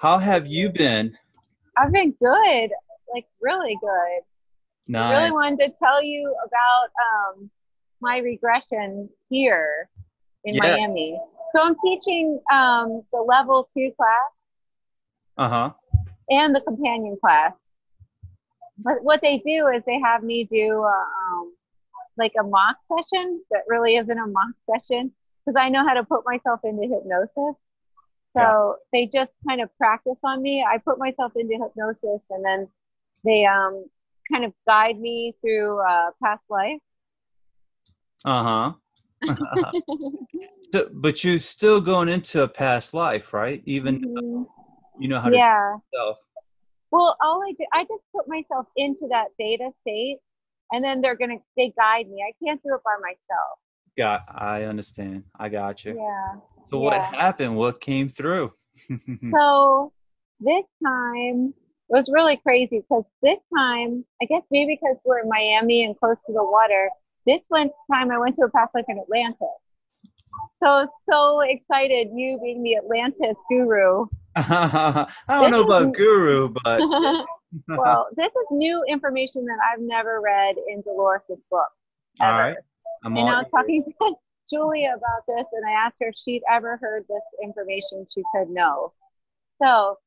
How have you been? I've been good, like really good. Nice. I really wanted to tell you about um, my regression here in Yes. Miami. So I'm teaching um, the level two class Uh huh. and the companion class. But what they do is they have me do uh, um, like a mock session that really isn't a mock session because I know how to put myself into hypnosis. So they just kind of practice on me. I put myself into hypnosis and then they um, kind of guide me through uh, past life. Uh huh. So, but you're still going into a past life, right? Even Mhm. you know how to Yeah. yourself. Well, all I do, I just put myself into that theta state, and then they're gonna they guide me. I can't do it by myself. Got. I understand. I got you. Yeah. So what happened? What came through? So this time it was really crazy because this time, I guess maybe because we're in Miami and close to the water, this one time I went to a past life in Atlantis. So so excited, you being the Atlantis guru. I don't know is- about guru, but well, this is new information that I've never read in Dolores' book. all ever. right. I'm And all I was talking to Julia about this, and I asked her if she'd ever heard this information. She said no. So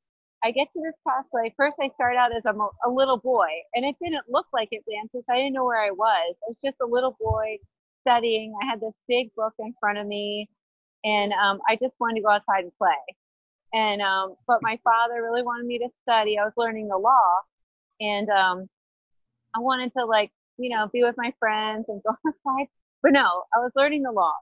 I get to this life. First, I start out as a, a little boy, and it didn't look like Atlantis. I didn't know where I was. I was just a little boy studying. I had this big book in front of me, and um, I just wanted to go outside and play. And um, but my father really wanted me to study. I was learning the law, and um, I wanted to like you know be with my friends and go outside. But no, I was learning the law.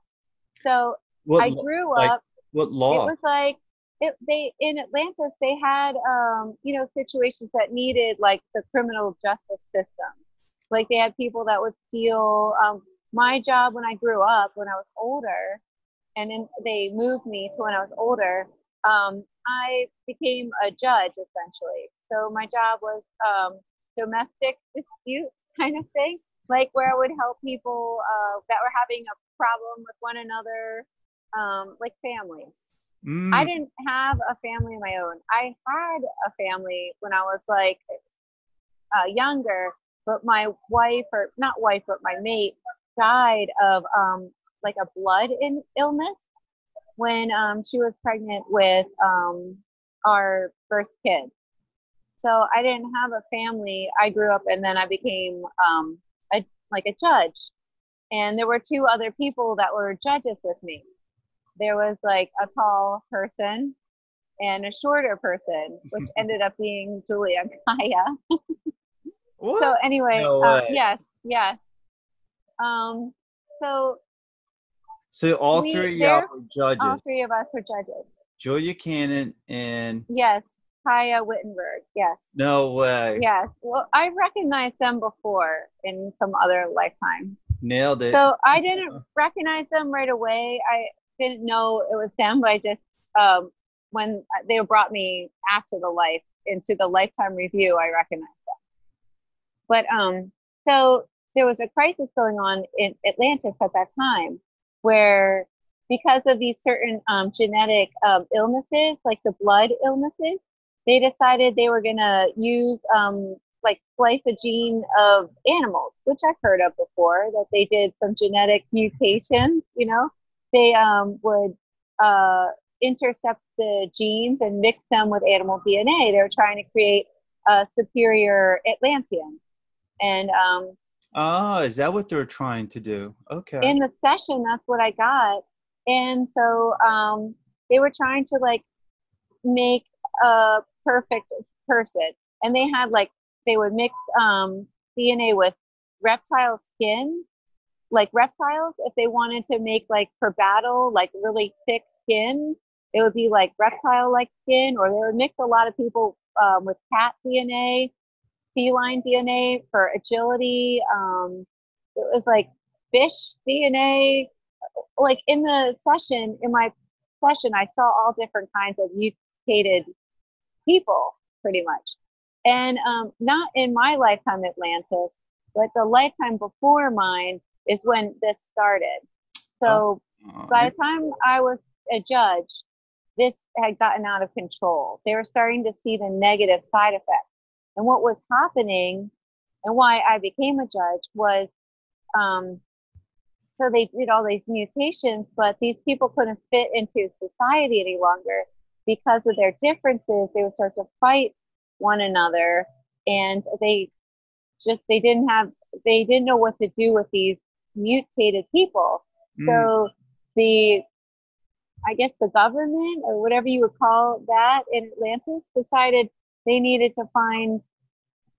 So what, I grew like, up. what law? It was like it, they in Atlantis they had um, you know situations that needed like the criminal justice system. Like they had people that would steal. Um, my job when I grew up, when I was older, and then they moved me to when I was older. Um, I became a judge essentially. So my job was um, domestic disputes kind of thing, like where I would help people uh, that were having a problem with one another, um, like families. Mm, I didn't have a family of my own. I had a family when I was like uh, younger, but my wife, or not wife, but my mate, died of um, like a blood in- illness when um, she was pregnant with um, our first kid. So I didn't have a family. I grew up and then I became um, like a judge. And there were two other people that were judges with me. There was like a tall person and a shorter person, which ended up being Julia Kaya. So anyway, No uh, yes, yes. Um, so So all we- three of y'all were judges. all three of us were judges. Julia Cannon and Yes, Kaya Wittenberg. Yes, no way. yes. Well, I recognized them before in some other lifetimes. Nailed it. So I didn't recognize them right away. I didn't know it was them, but I just um, when they brought me after the life into the lifetime review, I recognized them. But um, so there was a crisis going on in Atlantis at that time, where because of these certain um, genetic um, illnesses, like the blood illnesses, they decided they were gonna use um, like splice a gene of animals, which I've heard of before, that they did some genetic mutations, you know, they um, would uh, intercept the genes and mix them with animal DNA. They were trying to create a superior Atlantean. And um, Ah, is that what they're trying to do? Okay. in the session, that's what I got. And so um, they were trying to like make a perfect person. And they had like, they would mix um, DNA with reptile skin, like reptiles. If they wanted to make like for battle, like really thick skin, it would be like reptile like skin, or they would mix a lot of people um, with cat DNA, feline DNA for agility. Um, it was like fish DNA. Like in the session, in my session, I saw all different kinds of mutated people, pretty much. And um, not in my lifetime Atlantis, but the lifetime before mine is when this started. So Ah, by the time I was a judge, this had gotten out of control. They were starting to see the negative side effects. And what was happening and why I became a judge was um, so they did all these mutations, but these people couldn't fit into society any longer because of their differences. They would start to fight one another, and they just they didn't have they didn't know what to do with these mutated people. Mm. So the I guess the government or whatever you would call that in Atlantis decided they needed to find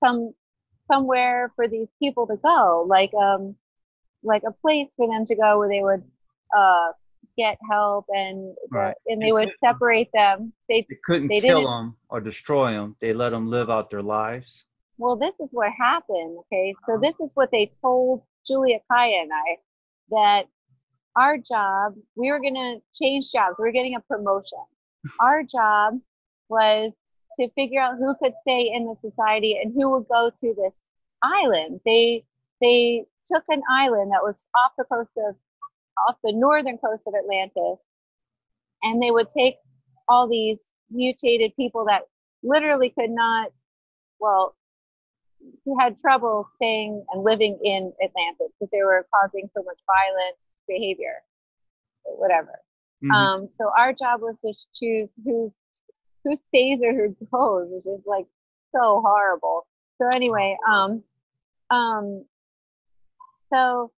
some somewhere for these people to go, like um like a place for them to go where they would uh get help and right. the, and they would separate them. They, they couldn't they kill them or destroy them. They let them live out their lives. Well, this is what happened. Okay, so uh-huh. this is what they told Julia Kaya and I that our job we were going to change jobs. We were getting a promotion. our job was to figure out who could stay in the society and who would go to this island. They they took an island that was off the coast of off the northern coast of Atlantis, and they would take all these mutated people that literally could not, well, who had trouble staying and living in Atlantis because they were causing so much violent behavior, or whatever. Mm-hmm. Um, so our job was to choose who's who stays or who goes, which is like so horrible. So anyway, um, um, so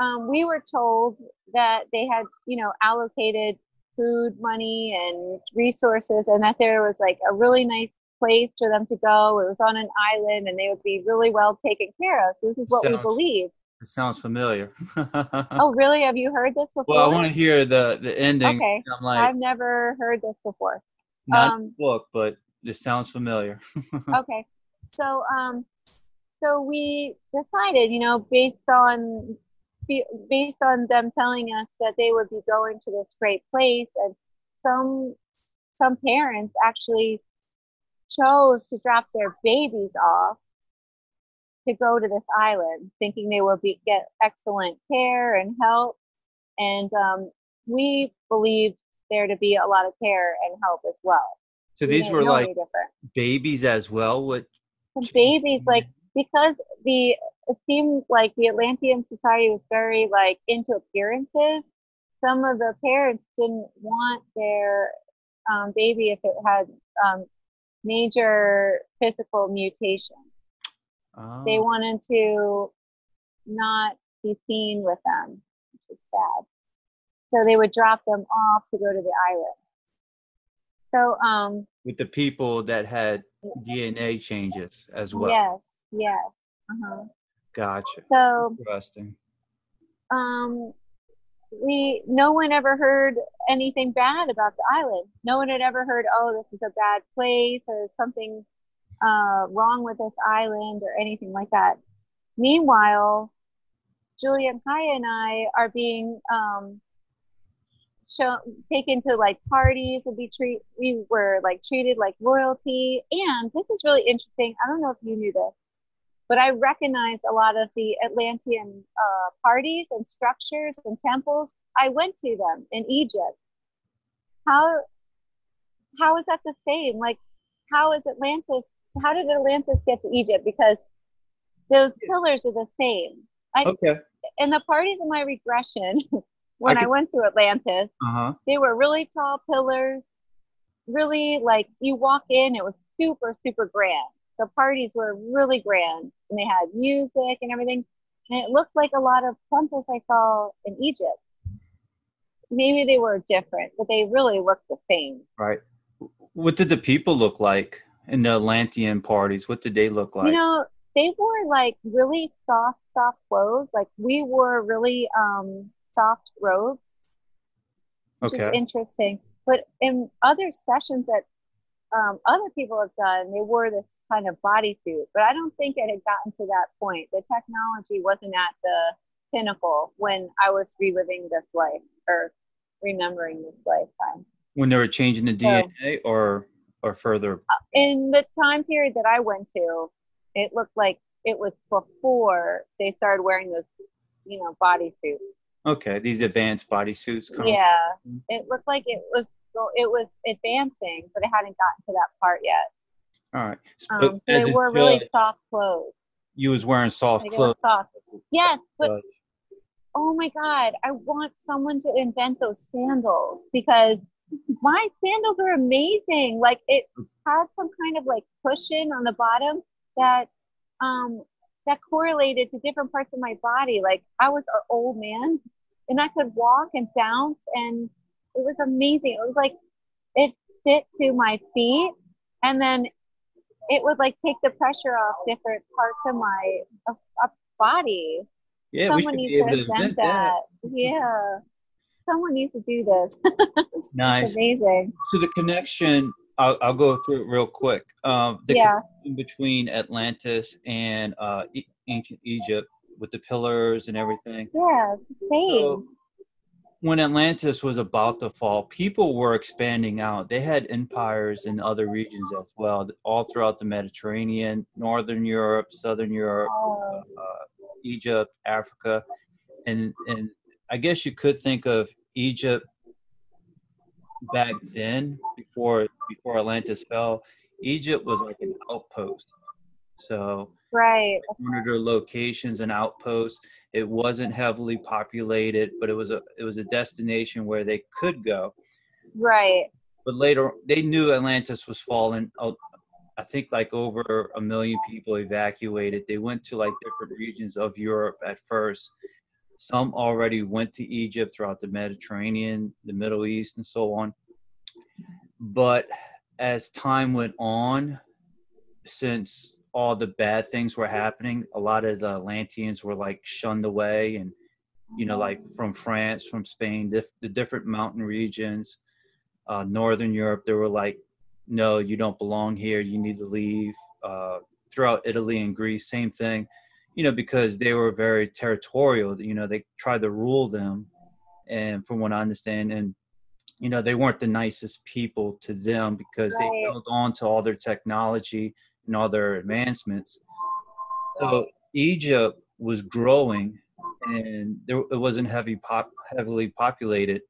um, we were told that they had, you know, allocated food money and resources, and that there was like a really nice place for them to go. It was on an island, and they would be really well taken care of. This is what sounds, we believe. It sounds familiar. oh, really? Have you heard this before? Well, I want to hear the the ending. Okay, I'm like, I've never heard this before. Not um, book, but this sounds familiar. okay, so um, so we decided, you know, based on based on them telling us that they would be going to this great place, and some some parents actually chose to drop their babies off to go to this island, thinking they would be get excellent care and help. And um, we believed there to be a lot of care and help as well. So these were like babies as well. What babies like because the it seemed like the Atlantean society was very like into appearances. Some of the parents didn't want their um, baby if it had um, major physical mutation. Oh. They wanted to not be seen with them, which is sad. So they would drop them off to go to the island. So um with the people that had DNA changes as well. Yes, yes. Uh-huh. Gotcha. So interesting. Um we no one ever heard anything bad about the island. No one had ever heard, oh, this is a bad place or something uh, wrong with this island or anything like that. Meanwhile, Julia and Kaya and I are being um, show, taken to like parties and be treat. We were like treated like royalty. And this is really interesting. I don't know if you knew this, but I recognize a lot of the Atlantean uh, parties and structures and temples. I went to them in Egypt. How how is that the same? Like, how is Atlantis? How did Atlantis get to Egypt? Because those pillars are the same. I, okay. In the parties of my regression, when I, could, I went to Atlantis. Uh-huh. They were really tall pillars, really like you walk in, it was super, super grand. The parties were really grand and they had music and everything. And it looked like a lot of temples I saw in Egypt. Maybe they were different, but they really looked the same. Right. What did the people look like in the Atlantean parties? What did they look like? You know, they wore like really soft, soft clothes. Like we wore really um soft robes, which okay. is interesting. But in other sessions that um, other people have done, they wore this kind of bodysuit. But I don't think it had gotten to that point. The technology wasn't at the pinnacle when I was reliving this life or remembering this lifetime. When they were changing the DNA, so, or or further. In the time period that I went to, it looked like it was before they started wearing those, you know, bodysuits. Okay, these advanced bodysuits. Yeah, it looked like it was go, it was advancing, but it hadn't gotten to that part yet. All right. Um, so they a were really soft clothes. you was wearing soft Like, clothes. soft. Yes, but oh my god, I want someone to invent those sandals because my sandals are amazing. Like it had some kind of like cushion on the bottom that um that correlated to different parts of my body. Like I was an old man and I could walk and bounce and it was amazing. It was like it fit to my feet and then it would like take the pressure off different parts of my of, of body Yeah, someone needs to invent that. that. Yeah. Someone needs to do this. It's Nice. amazing. So the connection, I'll, I'll go through it real quick. Um, the Yeah. connection between Atlantis and uh, e- ancient Egypt with the pillars and everything. Yeah, same. So when Atlantis was about to fall, people were expanding out. They had empires in other regions as well, all throughout the Mediterranean, Northern Europe, Southern Europe, Oh, uh, Egypt, Africa, and and I guess you could think of Egypt back then before before Atlantis fell. Egypt was like an outpost, so right. one of their locations, and outposts It wasn't heavily populated, but it was a it was a destination where they could go. Right. But later, they knew Atlantis was falling. I think like over a million people evacuated. They went to like different regions of Europe at first. Some already went to Egypt throughout the Mediterranean, the Middle East, and so on. But as time went on, since all the bad things were happening, a lot of the Atlanteans were like shunned away, and you know, like from France, from Spain, dif- the different mountain regions, uh, Northern Europe, they were like, no, you don't belong here. You need to leave. Uh, throughout Italy and Greece, same thing, you know, because they were very territorial. You know, they tried to rule them, and from what I understand, and you know, they weren't the nicest people to them because they held on to all their technology and all their advancements. So Egypt was growing, and there, it wasn't heavy pop, heavily populated,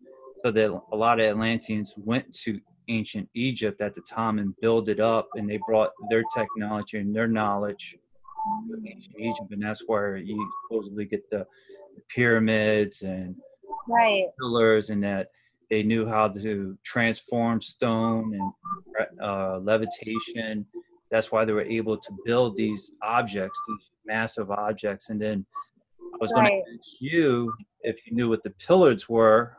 so that a lot of Atlanteans went to ancient Egypt at the time and built it up, and they brought their technology and their knowledge to ancient Egypt, and that's where you supposedly get the, the pyramids and Right. pillars, and that they knew how to transform stone and uh, levitation. That's why they were able to build these objects, these massive objects. And then I was going to ask you if you knew what the pillars were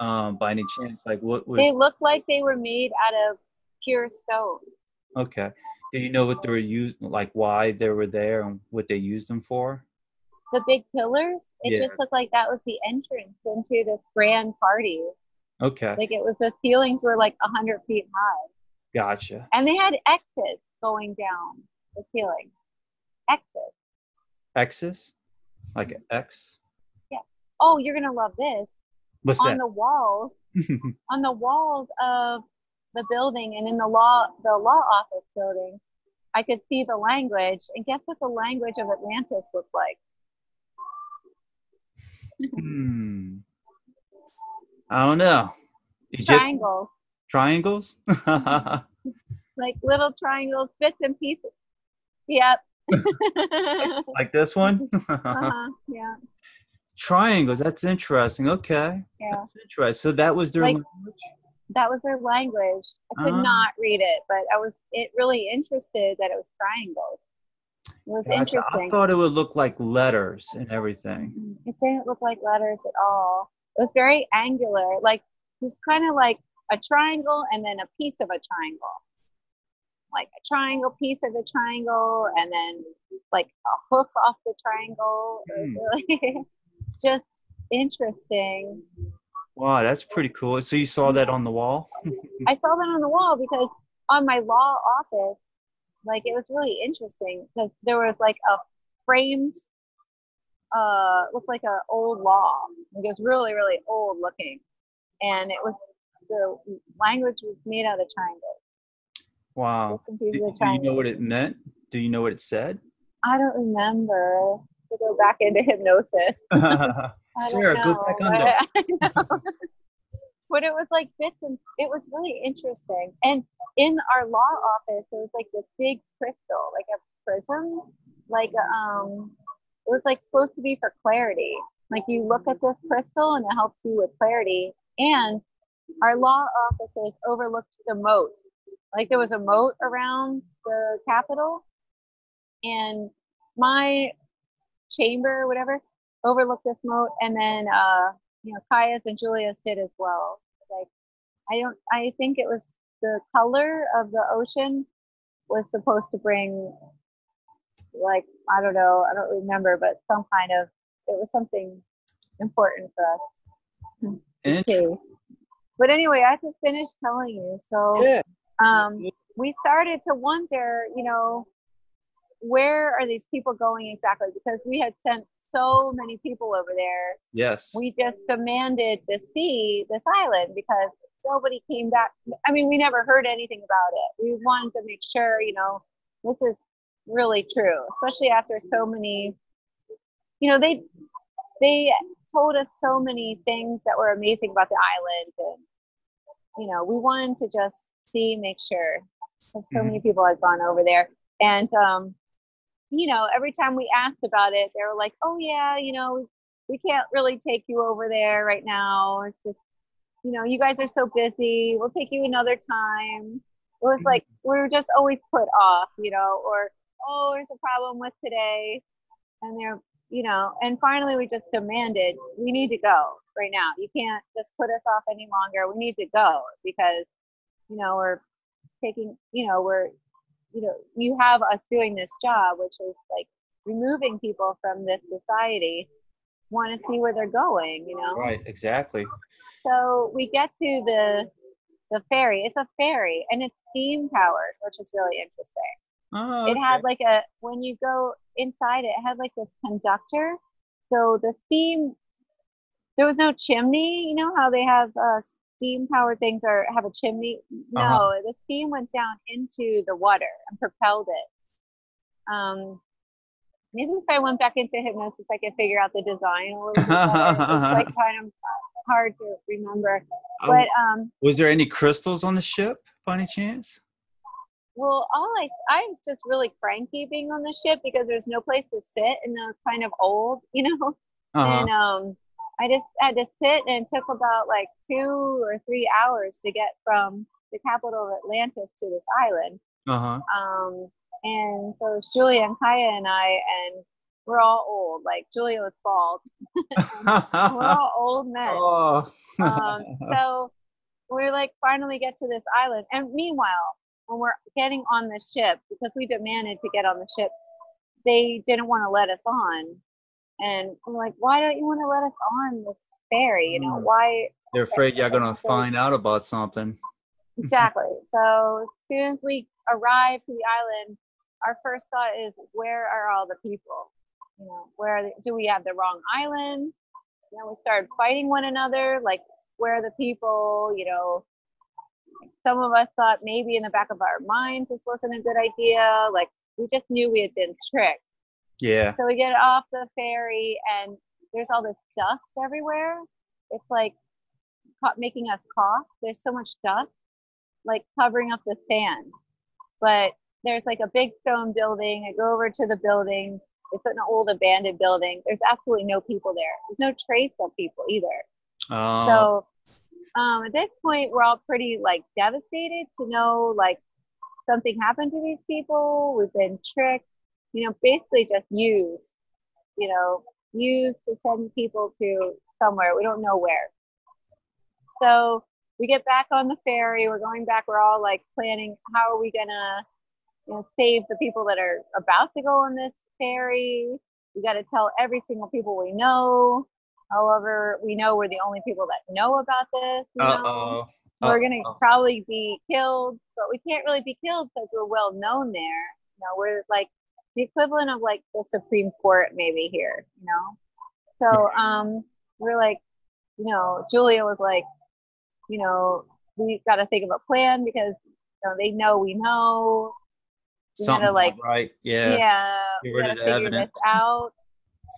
um, by any chance. Like what was They look like they were made out of pure stone. okay? Do you know what they were used, like why they were there and what they used them for? The big pillars, it Yeah. just looked like that was the entrance into this grand party. Okay, Like it was the ceilings were like a hundred feet high. Gotcha. And they had X's going down the ceiling. X's. X's, like an X. Yeah. Oh, you're gonna love this. What's on that? the walls, on the walls of the building and in the law the law office building, I could see the language. And guess what the language of Atlantis looked like? hmm. I don't know. Egypt Triangles. Triangles. Like little triangles, bits and pieces. Yep. like this one. uh-huh. Yeah. triangles. That's interesting. Okay. Yeah. That's interesting. So that was their Like- language. That was their language. I could Ah. not read it, but I was it really interested that it was triangles. It was Gotcha. I thought it would look like letters and everything. It didn't look like letters at all. It was very angular, like just kind of like a triangle and then a piece of a triangle. Like a triangle piece of a triangle and then like a hook off the triangle. It was really just interesting. Wow, that's pretty cool. So you saw that on the wall? I saw that on the wall because on my law office, like it was really interesting because there was like a framed, uh, looked like an old law. It was really, really old looking, and it was the language was made out of triangles. Wow. Do, of you know what it meant? Do you know what it said? I don't remember. To go back into hypnosis. Sarah, go back under. Know. but it was like bits and it was really interesting. And in our law office, there was like this big crystal, like a prism, like um, it was like supposed to be for clarity. Like you look at this crystal and it helps you with clarity. And our law offices overlooked the moat. Like there was a moat around the Capitol, and my chamber, whatever, overlooked this moat. And then, uh, you know, Kaya's and Julia's did as well. Like, I don't, I think it was the color of the ocean was supposed to bring, like, I don't know, I don't remember, but some kind of, it was something important for us. Okay. But anyway, I can finish telling you. So, Yeah. um, we started to wonder, you know, where are these people going exactly? Because we had sent so many people over there. Yes. We just demanded to see this island because nobody came back. I mean, we never heard anything about it. We wanted to make sure, you know, this is really true, especially after so many, you know, they they told us so many things that were amazing about the island and you know, we wanted to just see, make sure. Because so Mhm. many people had gone over there. And um, you know, every time we asked about it, they were like, "Oh yeah, you know, we can't really take you over there right now. It's just, you know, you guys are so busy. We'll take you another time." It was Mhm. like we were just always put off, you know, or oh, there's a problem with today, and they're, you know, and finally we just demanded we need to go right now. You can't just put us off any longer. We need to go because, you know, we're taking, you know, we're you know, you have us doing this job, which is like removing people from this society, want to see where they're going, you know? Right. Exactly. So we get to the the ferry. It's a ferry and it's steam powered, which is really interesting. Oh, It had like a when you go inside it, had like this conductor. So the steam there was no chimney, you know how they have uh steam powered things or have a chimney? No, Uh-huh. the steam went down into the water and propelled it. Um maybe if I went back into hypnosis I could figure out the design a little bit it's like kind of uh, hard to remember. Oh, But um was there any crystals on the ship by any chance? Well, all I I was just really cranky being on the ship because there's no place to sit and I was kind of old, you know. Uh-huh. And um, I just had to sit and it took about like two or three hours to get from the capital of Atlantis to this island. Uh-huh. Um, and so it's Julia and Kaya and I, and we're all old. Like Julia was bald. We're all old men. oh. Um, so we like finally get to this island. And meanwhile, when we're getting on the ship, because we demanded to get on the ship, they didn't want to let us on. And I'm like, why don't you want to let us on this ferry? You know, Mm. why? They're afraid you're gonna find out about something. Exactly. So as soon as we arrive to the island, our first thought is, where are all the people? You know, where are they, do we have the wrong island? You know, we started fighting one another. Like, where are the people? You know, some of us thought maybe in the back of our minds this wasn't a good idea. Like, we just knew we had been tricked. Yeah. So we get off the ferry and there's all this dust everywhere. It's like making us cough. There's so much dust, like covering up the sand. But there's like a big stone building. I go over to the building. It's an old abandoned building. There's absolutely no people there. There's no trace of people either. Oh. So um, at this point, we're all pretty like devastated to know like something happened to these people. We've been tricked. You know, basically just used. You know, used to send people to somewhere we don't know where. So we get back on the ferry. We're going back. We're all like planning how are we gonna, you know, save the people that are about to go on this ferry. We got to tell every single people we know. However, we know we're the only people that know about this. You know? Uh-oh. We're gonna probably be killed, but we can't really be killed because we're well known there. You know, we're like the equivalent of like the Supreme Court maybe here. You know, so um, we're like, you know, Julia was like, you know, we got to think of a plan because you know they know we know. We gotta, like, right. Yeah. Yeah, Get rid of the figure evidence. this out.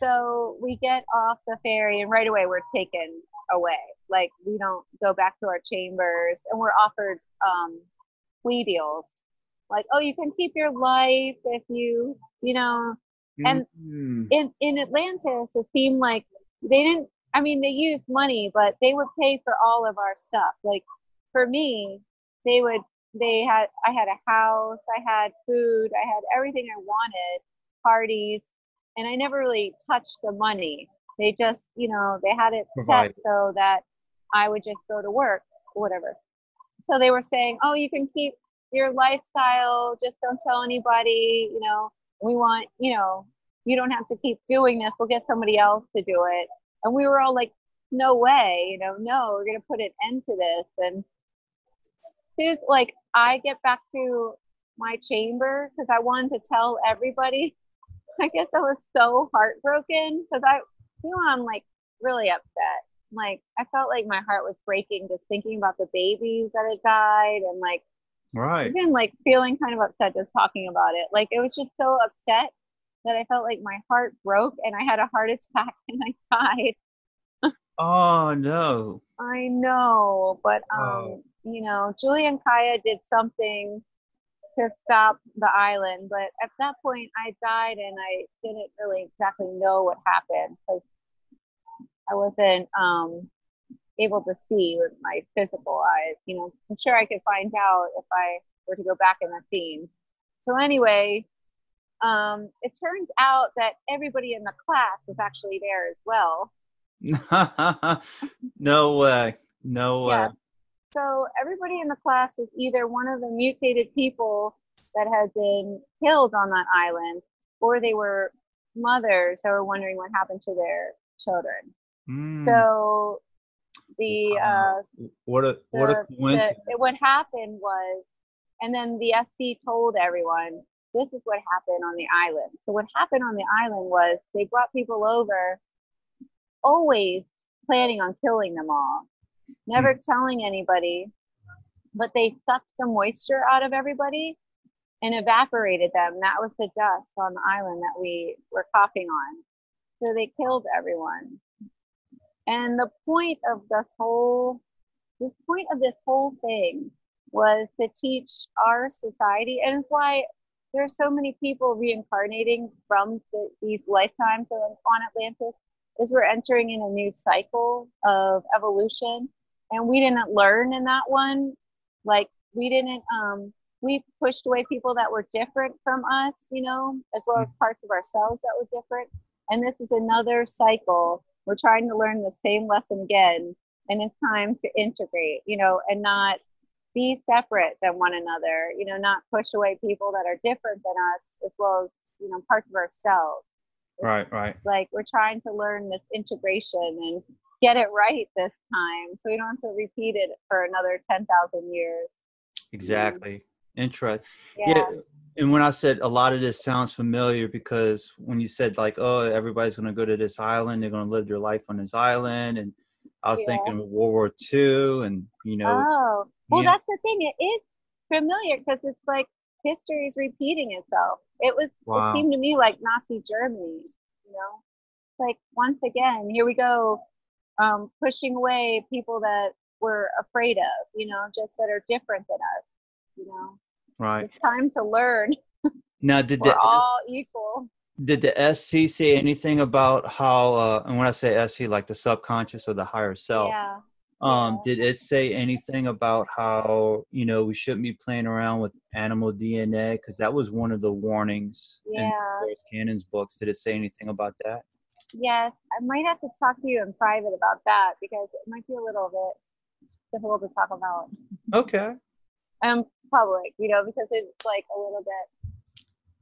So we get off the ferry and right away we're taken away. like we don't go back to our chambers and we're offered um plea deals like oh you can keep your life if you you know and Mhm. in in atlantis it seemed like they didn't i mean they used money but they would pay for all of our stuff like for me they would they had i had a house i had food i had everything i wanted parties and i never really touched the money. They just you know they had it Provided. set so that i would just go to work whatever. So they were saying oh you can keep your lifestyle. Just don't tell anybody you know. We want you know you don't have to keep doing this. We'll get somebody else to do it. And we were all like no way you know no we're going to put an end to this. And like i get back to my chamber because i wanted to tell everybody i guess i was so heartbroken because i you know i'm like really upset like i felt like my heart was breaking just thinking about the babies that had died and like Right. even like feeling kind of upset just talking about it. Like it was just so upset that I felt like my heart broke and I had a heart attack and I died. Oh no. I know, but um, Oh. you know, Julie and Kaya did something to stop the island, but at that point I died and I didn't really exactly know what happened because I wasn't um able to see with my physical eyes. You know, I'm sure I could find out if I were to go back in the scene. So anyway, um, it turns out that everybody in the class was actually there as well. no way. No way. Yes. So everybody in the class was either one of the mutated people that had been killed on that island, or they were mothers that were wondering what happened to their children. Mm. So the uh, what a what a the- coincidence. the- what happened was, and then the SC told everyone, this is what happened on the island. So what happened on the island was they brought people over, always planning on killing them all, never telling anybody, but they sucked the moisture out of everybody and evaporated them. That was the dust on the island that we were coughing on. So they killed everyone. And the point of this whole this point of this whole thing was to teach our society and it's why there's so many people reincarnating from the, these lifetimes on atlantis is we're entering in a new cycle of evolution and we didn't learn in that one. Like we didn't um we pushed away people that were different from us you know as well as parts of ourselves that were different. And this is another cycle. We're trying to learn the same lesson again and it's time to integrate you know and not be separate than one another you know not push away people that are different than us as well as you know parts of ourselves. It's Right, right. like we're trying to learn this integration and get it right this time so we don't have to repeat it for another 10,000 years mm. Exactly. Interesting. yeah, Yeah. And when I said a lot of this sounds familiar because when you said like, oh, everybody's going to go to this island, they're going to live their life on this island, and I was Yeah. thinking of World War II, and you know, oh well that's the thing it is familiar because it's like history is repeating itself it was Wow. it seemed to me like nazi germany you know like once again here we go um, pushing away people that we're afraid of you know just that are different than us you know right it's time to learn now did we're the all equal did the SC say anything about how? Uh, and when I say SC, like the subconscious or the higher self, yeah um, yeah. did it say anything about how you know we shouldn't be playing around with animal DNA? Because that was one of the warnings in Yeah. Forrest Cannon's books. Did it say anything about that? Yes i might have to talk to you in private about that because it might be a little bit difficult to talk about Okay. um public you know because it's like a little bit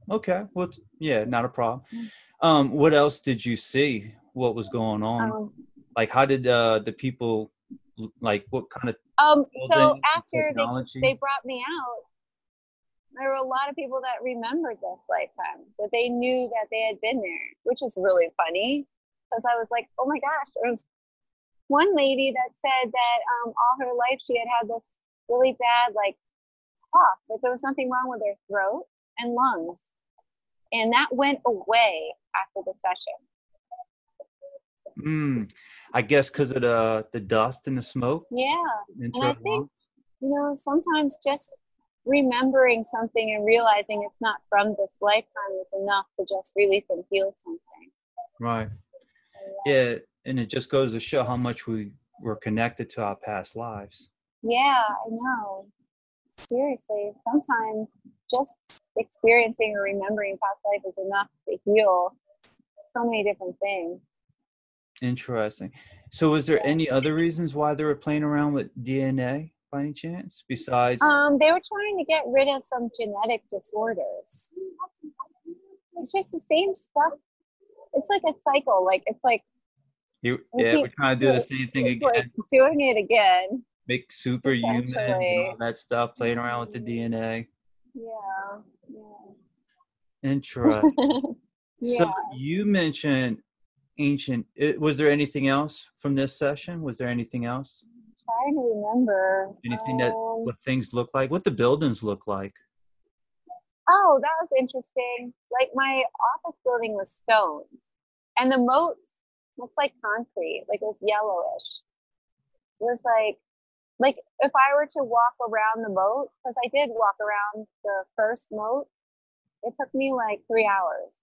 Okay. Well, yeah, not a problem. Mm. Um, what else did you see? What was going on? um, like, how did uh, the people like? What kind of um so after they they brought me out there were a lot of people that remembered this lifetime that they knew that they had been there which was really funny because i was like oh my gosh there was one lady that said that um, all her life she had had this really bad like cough but there was something wrong with her throat and lungs and that went away after the session Mm, I guess because of the the dust and the smoke. Yeah. And I think- lungs. You know, sometimes just remembering something and realizing it's not from this lifetime is enough to just release and heal something. Right. So, Yeah, and it just goes to show how much we were connected to our past lives. Yeah, I know. Seriously, sometimes just experiencing or remembering past life is enough to heal so many different things. Interesting. So, was there Yeah. any other reasons why they were playing around with DNA by any chance? Besides, Um, they were trying to get rid of some genetic disorders. It's just the same stuff. It's like a cycle. Like it's like you, yeah, keep- we're trying to do the same thing it's like again. doing it again. Make superhuman and all that stuff, playing around with the DNA. Yeah. Yeah. Interesting. Yeah. So you mentioned ancient. Was there anything else from this session? Was there anything else? Trying to remember. Anything that Um, what things look like? What the buildings look like? Oh, that was interesting. Like my office building was stone, and the moat looked like concrete, like it was yellowish. It was like, like if I were to walk around the moat, because I did walk around the first moat, it took me like three hours.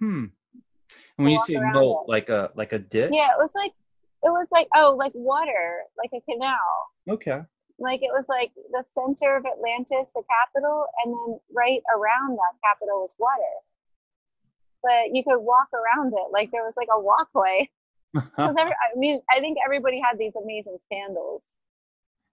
Hmm. And when you say moat, it. like a like a ditch? Yeah, it was like, it was like, oh, like water, like a canal. Okay. Like it was like the center of Atlantis, the capital, and then right around that capital was water. But you could walk around it, like there was like a walkway. Because I mean, I think everybody had these amazing sandals.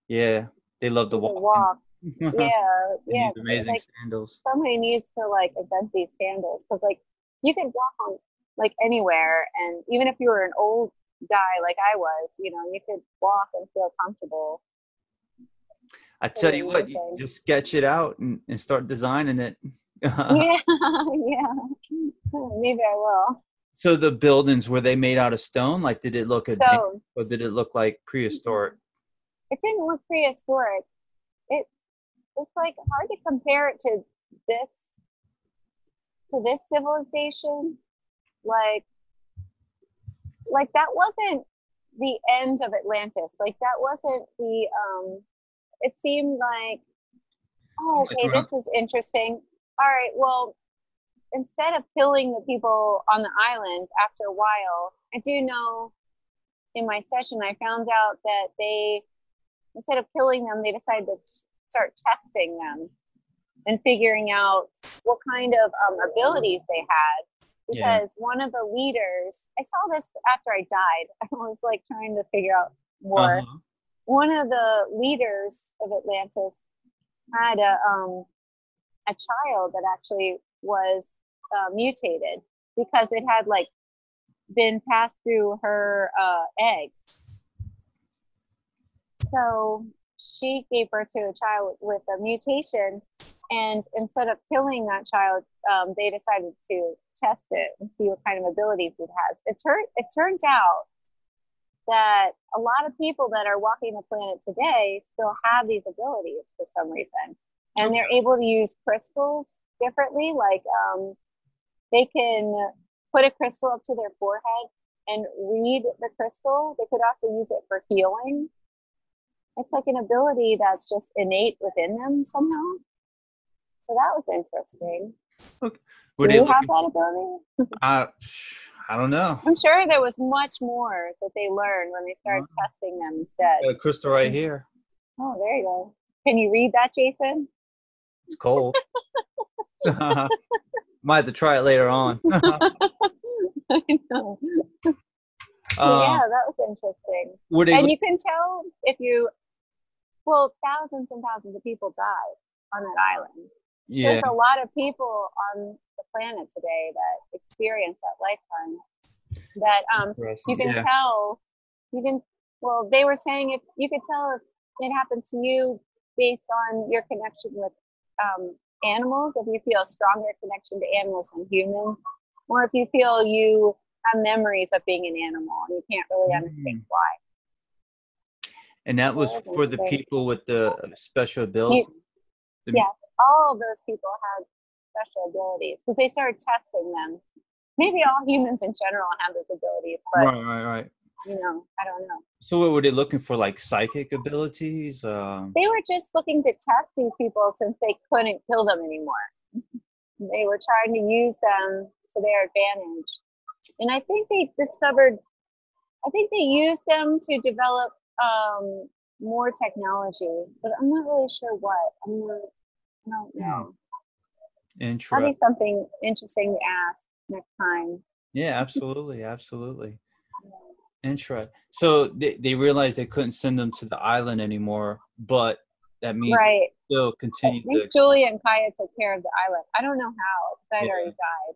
yeah, they love to to walk. walk. Yeah, yeah. amazing Like sandals. somebody needs to like invent these sandals because like you could walk on like anywhere, and even if you were an old guy like I was, you know, you could walk and feel comfortable. I tell you what, you just sketch it out and, and start designing it. yeah, yeah. Maybe I will. so the buildings were they made out of stone? Like, did it look advanced, So or did it look like prehistoric? it didn't look prehistoric. It it's like hard to compare it to this to this civilization. Like like that wasn't the end of Atlantis. Like that wasn't the um it seemed like oh okay, this is interesting. All right, well instead of killing the people on the island after a while, I do know in my session I found out that they instead of killing them, they decided to t- start testing them and figuring out what kind of um, abilities they had. Yeah. Because one of the leaders, I saw this after I died. I was like trying to figure out more. Uh-huh. One of the leaders of Atlantis had a um, a child that actually was uh, mutated because it had like been passed through her uh, eggs. So she gave birth to a child with a mutation, and instead of killing that child, um, they decided to test it and see what kind of abilities it has. It turn it turns out that a lot of people that are walking the planet today still have these abilities for some reason, and they're able to use crystals differently. Like um, they can put a crystal up to their forehead and read the crystal. They could also use it for healing. It's like an ability that's just innate within them somehow. So that was interesting. Were Do you have looking- that ability? I, I don't know. I'm sure there was much more that they learned when they started Uh-huh. testing them instead. Got a crystal right here. Oh, there you go. Can you read that, Jason? It's cold. Might have to try it later on. I know. Um, yeah, that was interesting. and you can tell if you, well, thousands and thousands of people died on that island. Yeah. There's a lot of people on the planet today that experience that lifetime. That um, you can yeah. tell, you can, well, they were saying if you could tell if it happened to you based on your connection with um, animals, if you feel a stronger connection to animals than humans, or if you feel you have memories of being an animal and you can't really understand Mm. why. and that was That was for the people with the special ability. The- yes, all those people had special abilities because they started testing them maybe all humans in general have those abilities, but right, right, right. you know, I don't know. So, what were they looking for? Like psychic abilities? Um, They were just looking to test these people since they couldn't kill them anymore. They were trying to use them to their advantage. And I think they discovered, I think they used them to develop um, more technology, but I'm not really sure what. I'm not, I don't know. Interesting. be something interesting to ask next time. Yeah, absolutely, absolutely. Interesting. So they, they realized they couldn't send them to the island anymore, but that means Right. they still I continue to, think Julia and Kaya took care of the island. I don't know how, I'd Yeah. already died.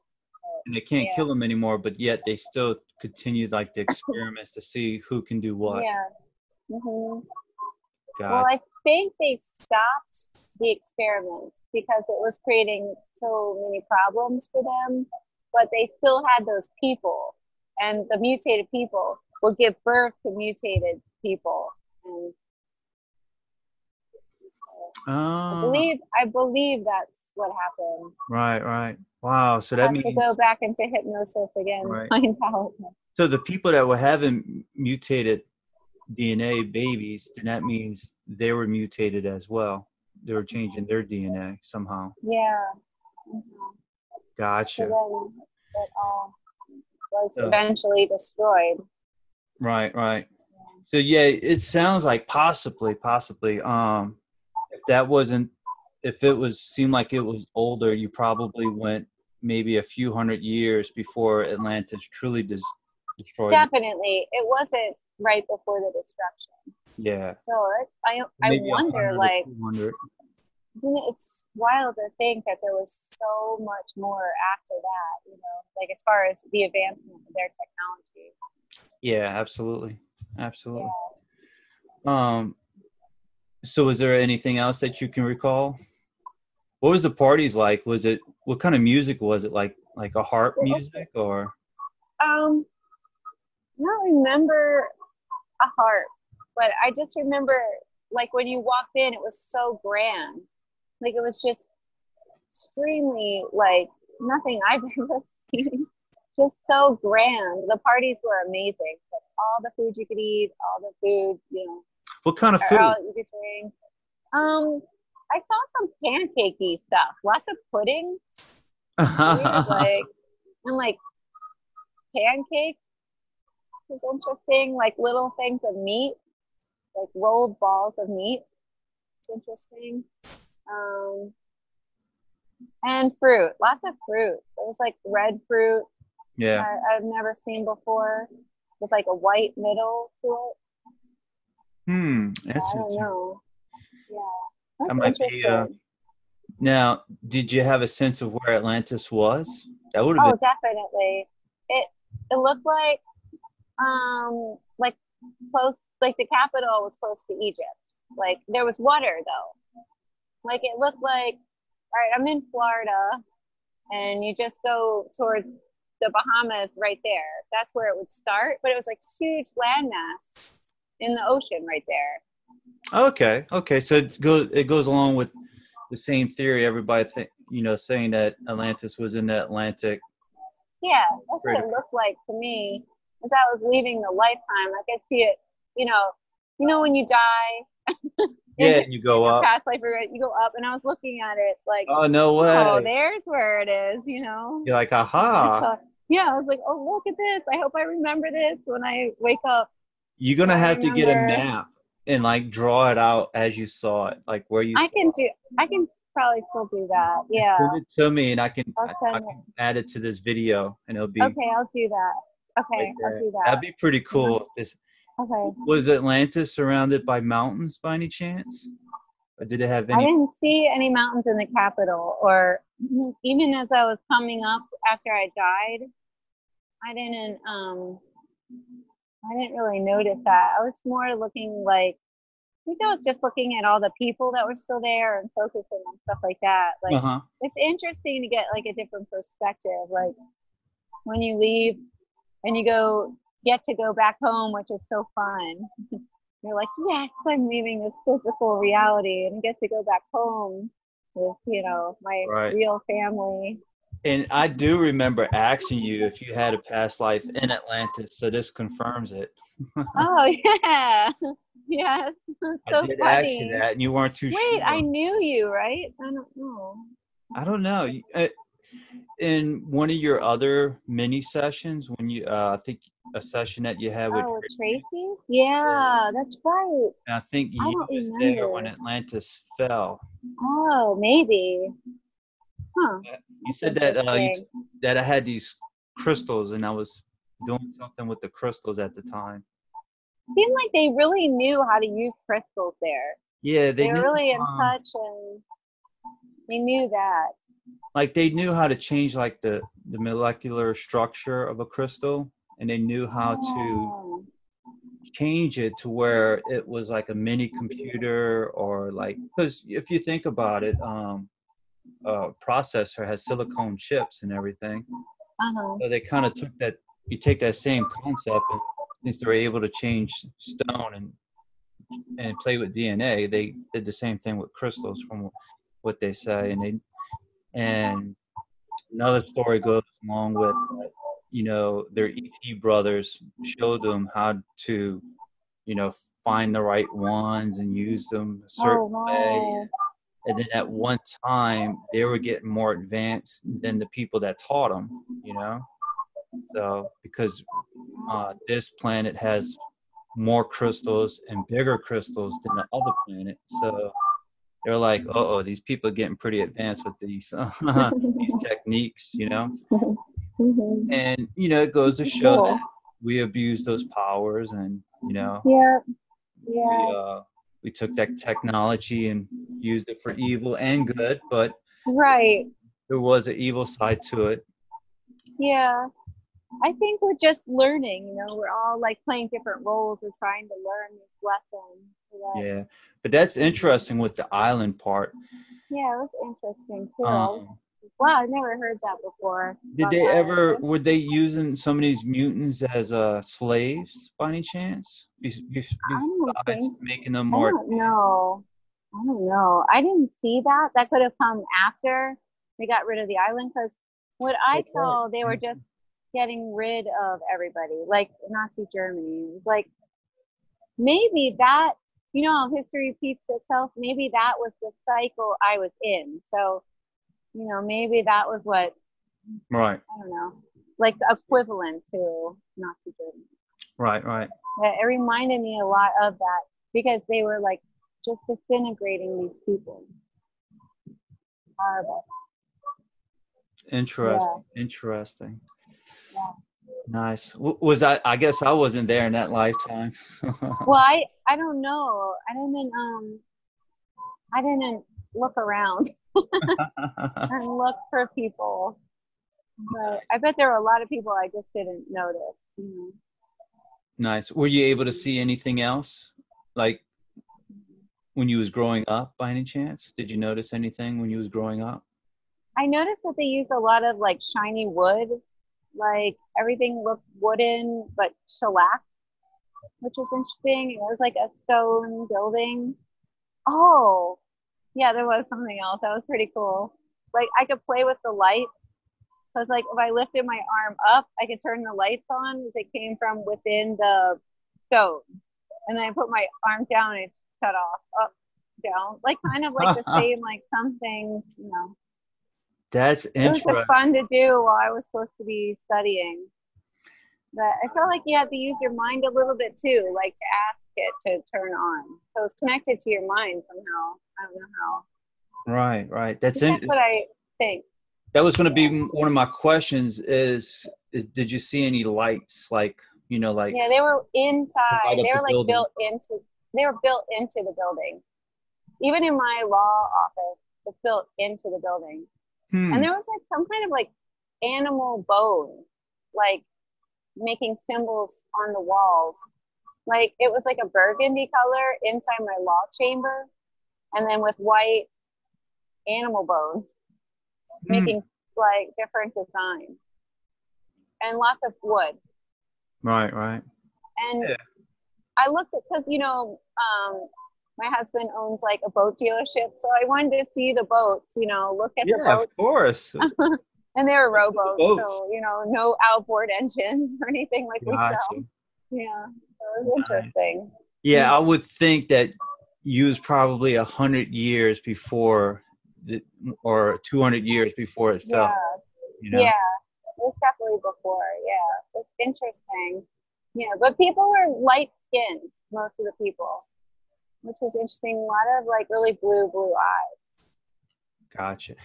and they can't yeah. kill them anymore, but yet they still continue like the experiments to see who can do what. Yeah. hmm Well, I think they stopped the experiments because it was creating so many problems for them. But they still had those people, and the mutated people will give birth to mutated people. And I Ah, believe I believe that's what happened. right, right. Wow. So I that have means to go back into hypnosis again Right. find out. so the people that were having mutated DNA babies, then that means they were mutated as well. They were changing their DNA somehow. Yeah. Mhm. So Gotcha. then it all was Yeah. eventually destroyed. Right, right. So yeah, it sounds like possibly, possibly. Um, if that wasn't, if it was seemed like it was older, you probably went maybe a few hundred years before Atlantis truly dis- destroyed. Definitely, it wasn't right before the destruction. Yeah. So it, I I Maybe wonder, like, 200. Isn't it, it's wild to think that there was so much more after that. You know, like as far as the advancement of their technology. Yeah, absolutely, absolutely. Um, so is there anything else that you can recall? What was the parties like? Was it what kind of music was it like? Like a harp music or? Um, I don't remember a harp, but I just remember like when you walked in, it was so grand. Like it was just extremely like nothing I've ever seen. Just so grand. The parties were amazing. Like all the food you could eat, all the food, you know, What kind of food? you could drink. Um, I saw some pancakey stuff. Lots of puddings weird, like and like pancakes was interesting like little things of meat like rolled balls of meat it's interesting um and fruit lots of fruit it was like red fruit yeah. I, i've never seen before with like a white middle to it Hmm. i don't know yeah that's might be, interesting uh, Now, did you have a sense of where Atlantis was? That would have Oh, been. definitely. It it looked like um like close like the capital was close to Egypt. Like there was water though. Like it looked like all right, I'm in Florida and you just go towards the Bahamas right there. That's where it would start, but it was like huge landmass in the ocean right there. Okay. Okay. So it goes it goes along with the same theory. Everybody think you know saying that Atlantis was in the Atlantic. Yeah, that's what it looked like to me. As I was leaving the lifetime, I could see it. You know, you know when you die. Yeah, and you go up. Past life, regret, you go up, and I was looking at it like, Oh no oh, way! oh, there's where it is. You know. You're like, aha! saw- yeah, I was like, oh, look at this. I hope I remember this when I wake up. You're gonna have to get a map and like draw it out as you saw it, like where you. I can it. do. I can probably still do that. Yeah. Send it to me, and I can I, I can add it to this video, and it'll be. Okay, I'll do that. Okay, right I'll do that. That'd be pretty cool. Okay. was Atlantis surrounded by mountains by any chance? Or did it have any? I didn't see any mountains in the capital, or even as I was coming up after I died, I didn't. Um, I didn't really notice that. I was more looking like. I think I was just looking at all the people that were still there and focusing on stuff like that. Like Uh huh. it's interesting to get like a different perspective. Like when you leave and you go get to go back home, which is so fun. You're like, yes, I'm leaving this physical reality and get to go back home with, you know, my Right. real family. And I do remember asking you if you had a past life in Atlantis, so this confirms it. oh yeah, yes. so I did funny. ask you that, and you weren't too Wait, sure. I knew you, right? I don't know. I don't know. Uh, In one of your other mini sessions, when you, uh, I think a session that you had with, Oh, Tracy, Tracy? Yeah, that's right. and I think you don't was there when. Atlantis fell. Oh, maybe. Huh. You said that uh, you, that I had these crystals, and I was doing something with the crystals at the time. Seemed like they really knew how to use crystals there. Yeah, They, they, were knew, really in um, touch and they knew that. like they knew how to change like the the molecular structure of a crystal, and they knew how to Oh. change it to where it was like a mini computer or like because if you think about it um a processor has silicone chips and everything Uh-huh. so they kind of took that you take that same concept and since they're able to change stone and and play with dna they did the same thing with crystals from what they say and they and another story goes along with you know their et brothers showed them how to you know find the right ones and use them a certain Oh, way. wow. and then at one time they were getting more advanced than the people that taught them you know? So because uh, this planet has more crystals and bigger crystals than the other planet. So they're like oh these people are getting pretty advanced with these these techniques you know Mhm. and you know it goes to show Cool. that we abuse those powers and you know Yeah. we, Yeah. uh, we took that technology and used it for evil and good but Right. there was an evil side to it. Yeah. I think we're just learning, you know, we're all like playing different roles. We're trying to learn this lesson. so Yeah, but that's interesting with the island part. Yeah, it was interesting too. Um, wow, I've never heard that before. did they ever? Were they using some of these mutants as uh, slaves by any chance? Be- be- I don't Besides think making them I more. know. I don't know. I didn't see that. That could have come after they got rid of the island because what I That's right. saw, they were just getting rid of everybody, like Nazi Germany. It was like maybe that, you know, history repeats itself. Maybe that was the cycle I was in. So, you know, maybe that was what Right, I don't know, like the equivalent to Nazi Germany. right, right. It reminded me a lot of that because they were like just disintegrating these people. Horrible. Interesting. Interesting. Yeah. Nice. Was I? I guess I wasn't there in that lifetime. Well, I I don't know. I didn't um I didn't look around and look for people. But I bet there were a lot of people I just didn't notice. You know. nice. Were you able to see anything else, like when you was growing up, by any chance? Did you notice anything when you was growing up? I noticed that they used a lot of like shiny wood. Like everything looked wooden but shellacked, which was interesting. It was like a stone building. Oh, yeah, there was something else that was pretty cool. Like I could play with the lights. So it's like if I lifted my arm up, I could turn the lights on as it came from within the stone. And then I put my arm down and it shut off, up, down. Like kind of like the same, like something, you know. That's It was interesting. just fun to do while I was supposed to be studying. But I felt like you had to use your mind a little bit too, like to ask it to turn on. So it's connected to your mind somehow. I don't know how. Right, right. That's That's what I think. that was going to be one of my questions. Is, is did you see any lights, like you know, like Yeah, they were inside. They the were like building. built into. They were built into the building. Even in my law office, it's built into the building. hmm, And there was like some kind of like animal bone, like making symbols on the walls. Like it was like a burgundy color inside my law chamber, and then with white animal bone, hmm, making like different designs. And lots of wood. right, right. And Yeah. I looked at because you know, um, my husband owns like a boat dealership, so I wanted to see the boats. You know, look at the Yeah, boats of course. and they were rowboats, boats. so you know, no outboard engines or anything like we Gotcha. sell. Yeah, so it was interesting. Yeah, I would think that you was probably a hundred years before, the, or two hundred years before it fell. Yeah, You know? yeah, it was definitely before. Yeah, it was interesting. Yeah, but people were light skinned, most of the people, which was interesting. A lot of like really blue, blue eyes. Gotcha.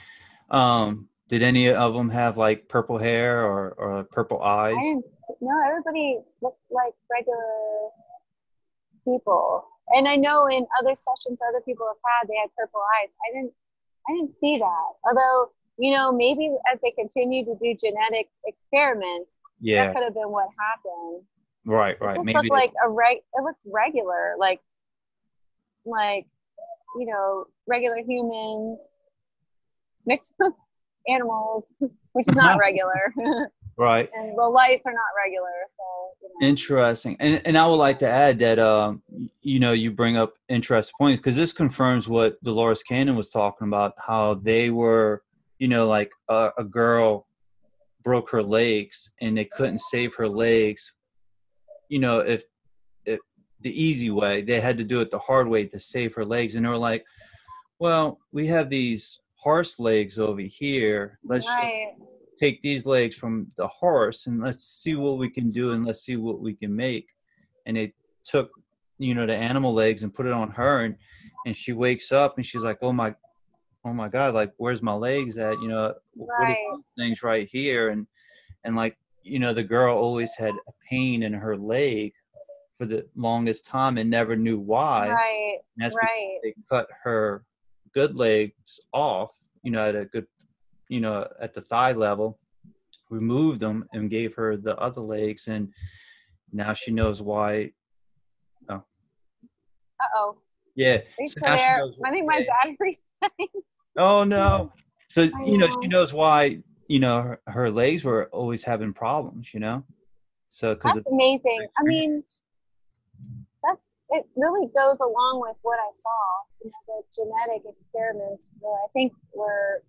Um, did any of them have like purple hair or, or purple eyes? No, everybody looked like regular people. And I know in other sessions other people have had, they had purple eyes. I didn't. I didn't see that. Although you know, maybe as they continue to do genetic experiments, Yeah, that could have been what happened. right, It right. just Maybe looked like a reg. It looked regular, like like you know, regular humans mixed with animals, which is not regular, right. and the lights are not regular. So you know. Interesting. And and I would like to add that um you know you bring up interesting points because this confirms what Dolores Cannon was talking about how they were you know like a, a girl broke her legs and they couldn't save her legs you know if if the easy way they had to do it the hard way to save her legs and they were like well we have these horse legs over here let's right. take these legs from the horse and let's see what we can do and let's see what we can make and they took you know the animal legs and put it on her and and she wakes up and she's like oh my oh my god like where's my legs at you know what are Right. things right here and and like you know the girl always had a pain in her leg for the longest time and never knew why Right. and that's Right. they cut her good legs off, you know, at a good, you know, at the thigh level, removed them and gave her the other legs, and now she knows why. Oh. Uh oh. Yeah. So still now she there? I think my battery's Oh no. So I you know know. she knows why you know her, her legs were always having problems. You know, so because That's amazing. I mean, that's it. Really goes along with what I saw. You know, the genetic experiments. Were, I think were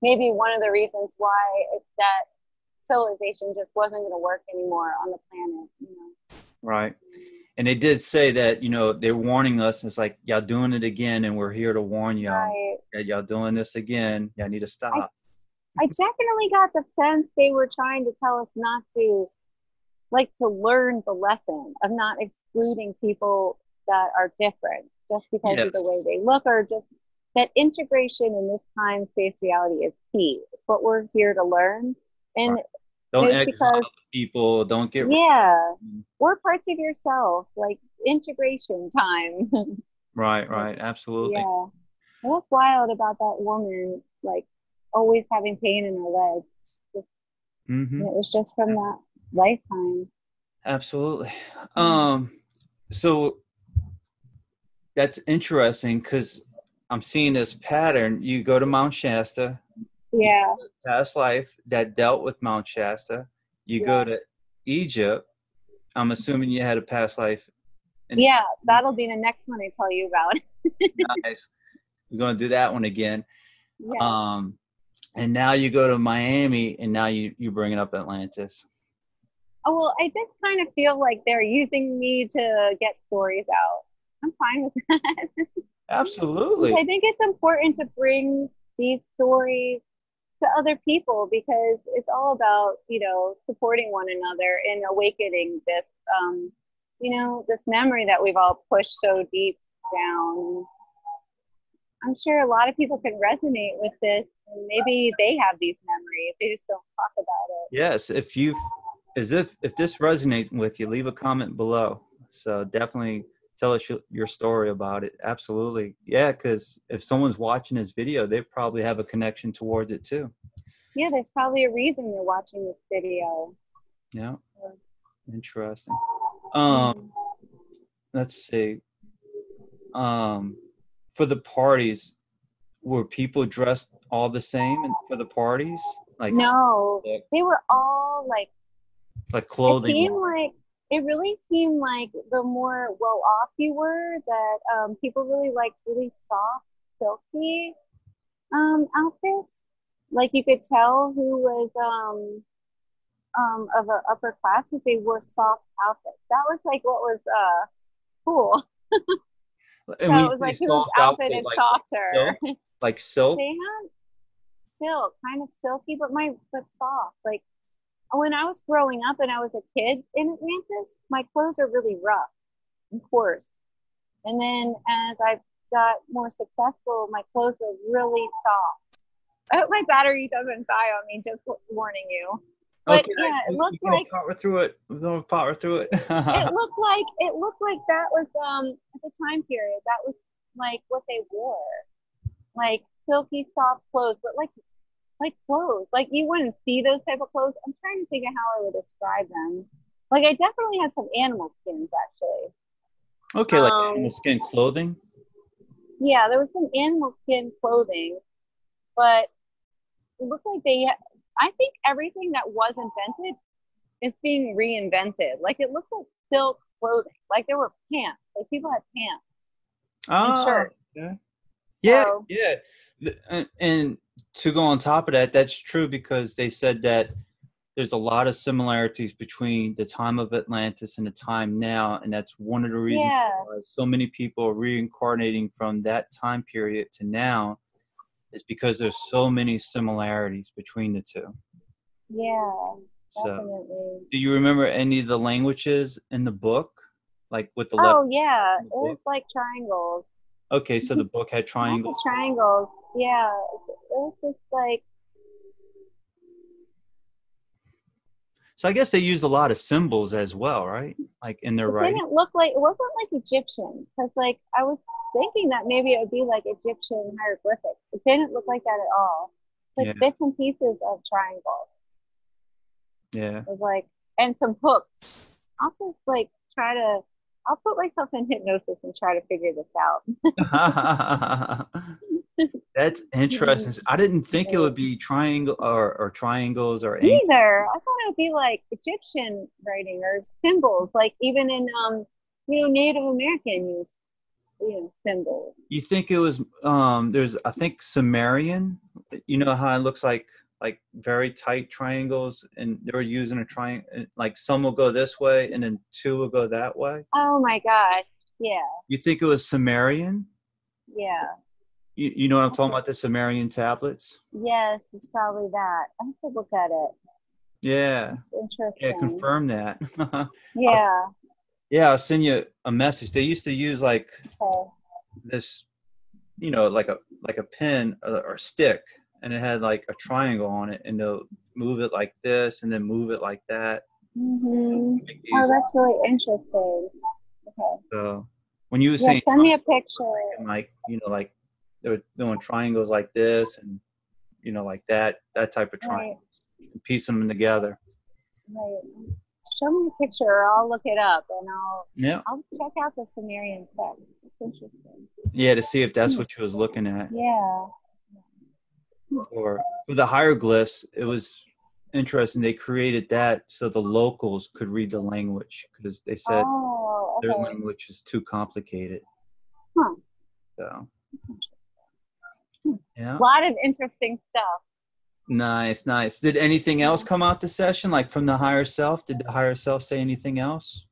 maybe one of the reasons why it, that civilization just wasn't going to work anymore on the planet. You know. right. And they did say that you know they're warning us. It's like y'all doing it again, and we're here to warn y'all. Right. that y'all doing this again. Y'all need to I, stop. I definitely got the sense they were trying to tell us not to, like, to learn the lesson of not excluding people that are different just because of the way they look or just that integration in this time space reality is key. It's what we're here to learn. And Don't exile because- people. Don't get yeah, we're parts of yourself, like integration time. right. Right. Absolutely. yeah. And what's wild about that woman, like, always having pain in her legs? Just hmm it was just from that lifetime. Absolutely. Um. So that's interesting because I'm seeing this pattern. You go to Mount Shasta, Yeah, past life that dealt with Mount Shasta. You go to Egypt. I'm assuming you had a past life. yeah, that'll be the next one I tell you about. Nice. We're gonna do that one again. Yeah, Um, and now you go to Miami, and now you you bringing up Atlantis. Oh well, I just kind of feel like they're using me to get stories out. I'm fine with that. Absolutely. I think it's important to bring these stories to other people because it's all about you know supporting one another and awakening this um, you know this memory that we've all pushed so deep down. I'm sure a lot of people can resonate with this, and maybe they have these memories. They just don't talk about it. Yes, if you as if if this resonates with you, leave a comment below. So definitely tell us your, story about it. Absolutely, yeah. Because if someone's watching this video, they probably have a connection towards it too. Yeah, there's probably a reason you're watching this video. Yeah, interesting. Um, let's see. Um, for the parties, were people dressed all the same for the parties? Like No, they were all like like it seemed like it really seemed like the more well off you were that um, people really liked really soft silky um, outfits like you could tell who was um um of a upper class if they wore soft outfits. That was like what was uh cool. So it was like whose soft outfit outfit, is like softer. silk? like silk. they had silk, kind of silky, but my but soft. Like when I was growing up and I was a kid in Atlantis, my clothes are really rough and coarse. And then as I got more successful, my clothes were really soft. I hope my battery doesn't die on me, just warning you. But okay, yeah, it looked like power through it. Gonna power through it. it looked like it looked like that was um at the time period that was like what they wore like silky soft clothes but like like clothes like you wouldn't see those type of clothes i'm trying to think of how i would describe them like i definitely had some animal skins actually okay, like um, animal skin clothing. yeah there was some animal skin clothing but it looked like they i think everything that was invented is being reinvented like it looked like silk clothing like there were pants like people had pants Ah, shirt. yeah, yeah, So- yeah. And, and to go on top of that, that's true because they said that there's a lot of similarities between the time of Atlantis and the time now, and that's one of the reasons Yeah. why so many people are reincarnating from that time period to now, is because there's so many similarities between the two. yeah So, definitely. do you remember any of the languages in the book, like with the oh yeah. it was like triangles Okay, so the book had triangles. triangles yeah it was just like So I guess they used a lot of symbols as well, right? Like in their it writing. didn't look like it wasn't like Egyptian because like I was thinking that maybe it would be like Egyptian hieroglyphics. It didn't look like that at all. Like Yeah. bits and pieces of triangles. Yeah. It was like and some hooks. I'll just like try to I'll put myself in hypnosis and try to figure this out. That's interesting. I didn't think it would be triangle or, or triangles or. Neither. I thought it would be like Egyptian writing or symbols, like even in um, you know, Native American use, you know, symbols. You think it was um there's I think Sumerian. You know how it looks like like very tight triangles and they were using a triangle uh, like some will go this way and then two will go that way. Oh my gosh. Yeah, You think it was Sumerian? yeah. You, you know what I'm talking about the Sumerian tablets? Yes, it's probably that. I have to look at it. Yeah. It's interesting. Yeah, confirm that. Yeah. yeah, I'll send you a message. They used to use like Okay. this, you know, like a like a pin uh, or, or stick, and it had like a triangle on it, and they'll move it like this, and then move it like that. hmm Oh, that's really interesting. Okay. So when you were Yeah, saying send me a picture. like you know, like they were doing triangles like this, and you know, like that, that type of triangle, and piecing them together. Right. Show me a picture, or I'll look it up, and I'll Yeah, I'll check out the Sumerian text. It's interesting. yeah, to see if that's what you was looking at. Yeah. Or for the hieroglyphs, it was interesting. They created that so the locals could read the language because they said Oh, their language is too complicated. Huh. So, yeah, A lot of interesting stuff. nice, nice. Did anything else come out the session, like from the higher self? Did the higher self say anything else?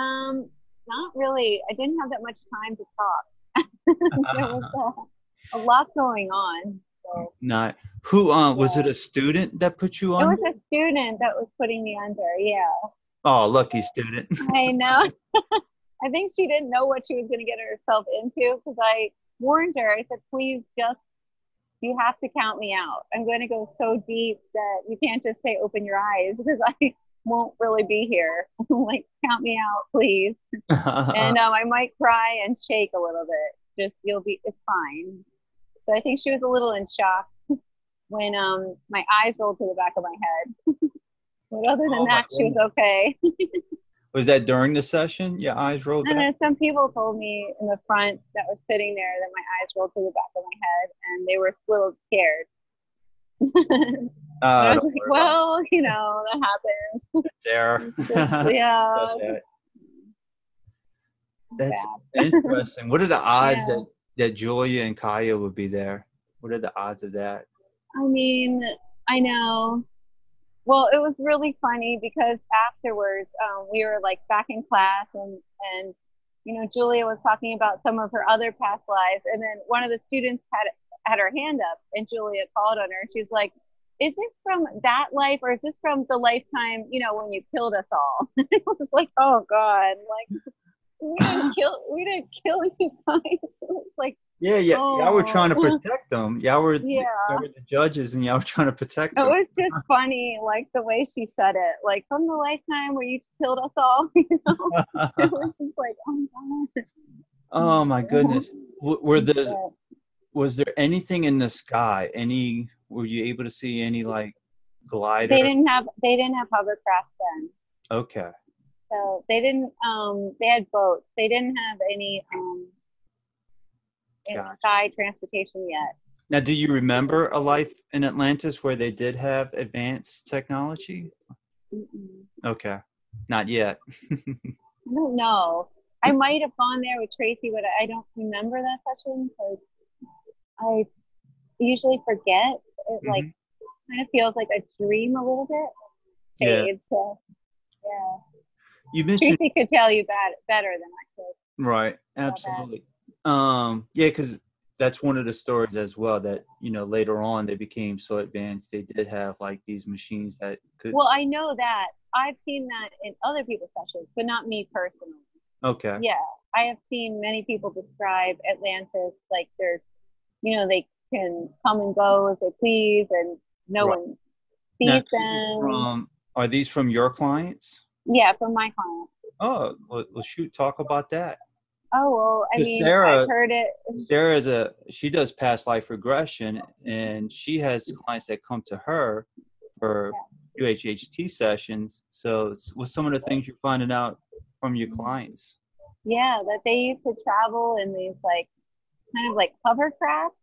Um, not really. I didn't have that much time to talk. there was uh, a lot going on. Not who? Uh, was it a student that put you on? it was a student that was putting me under. Yeah, oh, lucky student. I know. I think she didn't know what she was going to get herself into because I warned her. I said, please just, you have to count me out. I'm going to go so deep that you can't just say open your eyes because I won't really be here. like, count me out, please. and um, I might cry and shake a little bit. Just you'll be, it's fine. So I think she was a little in shock when um my eyes rolled to the back of my head. but other than Oh that, she was okay. was that during the session? Your eyes rolled and back. then some people told me in the front that was sitting there that my eyes rolled to the back of my head, and they were a little scared. Uh, I was like, well, you know, that happens. It's just- yeah, Got it's that. just That's bad. interesting. What are the odds Yeah. that that Julia and Kaya would be there? What are the odds of that? I mean, I know. Well, it was really funny because afterwards, um, we were like back in class, and and you know, Julia was talking about some of her other past lives, and then one of the students had had her hand up, and Julia called on her. She's like, "Is this from that life, or is this from the lifetime, you know, when you killed us all?" it was like, "Oh God!" Like we didn't kill, we didn't kill you guys. It was like Yeah, yeah. Y'all were trying to Oh. protect them. Y'all were, Yeah. y'all were the judges, and y'all were trying to protect It was just funny, like the way she said it, like from the lifetime where you killed us all. You know, it was just like, oh my god. oh my goodness. Were there was there anything in the sky? Any were you able to see any like glider? They didn't have they didn't have hovercraft then, Okay. So they didn't. Um, they had boats. They didn't have any um, any Gotcha. sky transportation yet. Now, do you remember a life in Atlantis where they did have advanced technology? Mm-mm. Okay. Not yet. I don't know. I might have gone there with Tracy, but I don't remember that session because I usually forget. It like kind of feels like a dream a little bit. Yeah. Fades, so yeah. You mentioned Tracy could tell you bad, better than I could. right. Absolutely. Um, yeah, because that's one of the stories as well that you know later on they became so advanced they did have like these machines that could. Well, I know that. I've seen that in other people's sessions, but not me personally. okay. Yeah, I have seen many people describe Atlantis like there's, you know, they can come and go as they please, and no Right. one sees are them. from are these from your clients? Yeah, from my client. Oh, well, well shoot, talk about that. Oh well, I mean, Sarah- I've heard it. Sarah is a she does past life regression, and she has clients that come to her for QHHT sessions. So, what's some of the things you're finding out from your clients? Yeah, that they used to travel in these like kind of like hovercraft,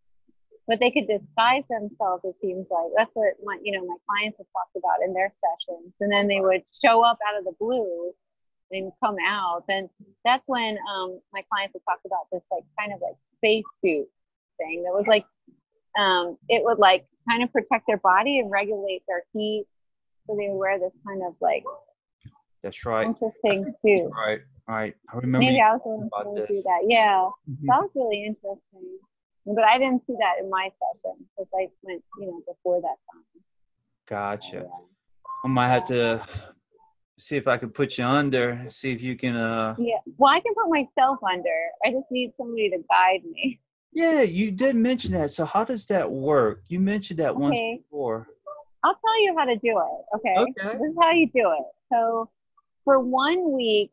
but they could disguise themselves. It seems like that's what my you know my clients have talked about in their sessions, and then they would show up out of the blue and come out, and that's when um, my clients would talk about this like kind of like space suit thing that was like um, it would like kind of protect their body and regulate their heat. So they would wear this kind of like That's right. interesting suit. Right. Right. I remember. Maybe I was about going through this. that. Yeah, Mhm. that was really interesting. But I didn't see that in my session because I went, you know, before that time. Gotcha. I might have to see if I could put you under. See if you can. uh Yeah. Well, I can put myself under. I just need somebody to guide me. Yeah, you did mention that. So how does that work? You mentioned that once before. I'll tell you how to do it. Okay. Okay. This is how you do it. So for one week,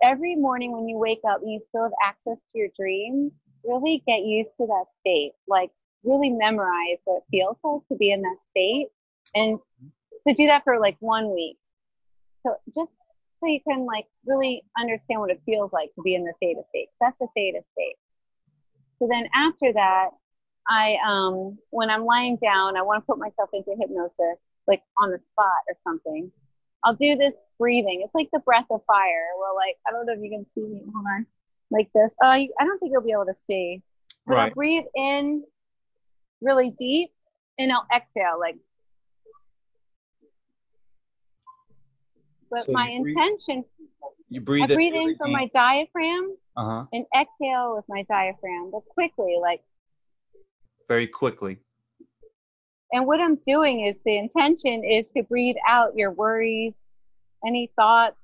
every morning when you wake up you still have access to your dreams, really get used to that state. Like really memorize what it feels like to be in that state. And to do that for like one week. So just so you can like really understand what it feels like to be in the theta state. That's the theta state. So then after that, I um when I'm lying down, I want to put myself into hypnosis, like on the spot or something. I'll do this breathing. It's like the breath of fire. Well, like I don't know if you can see me. Hold on, like this. Uh, you- I don't think you'll be able to see. But I'll breathe in really deep, and I'll exhale like. But So my you breathe- intention, You I breathe. in breathe really in from deep. my diaphragm Uh-huh. and exhale with my diaphragm, but quickly, like Very quickly. And what I'm doing is the intention is to breathe out your worries, any thoughts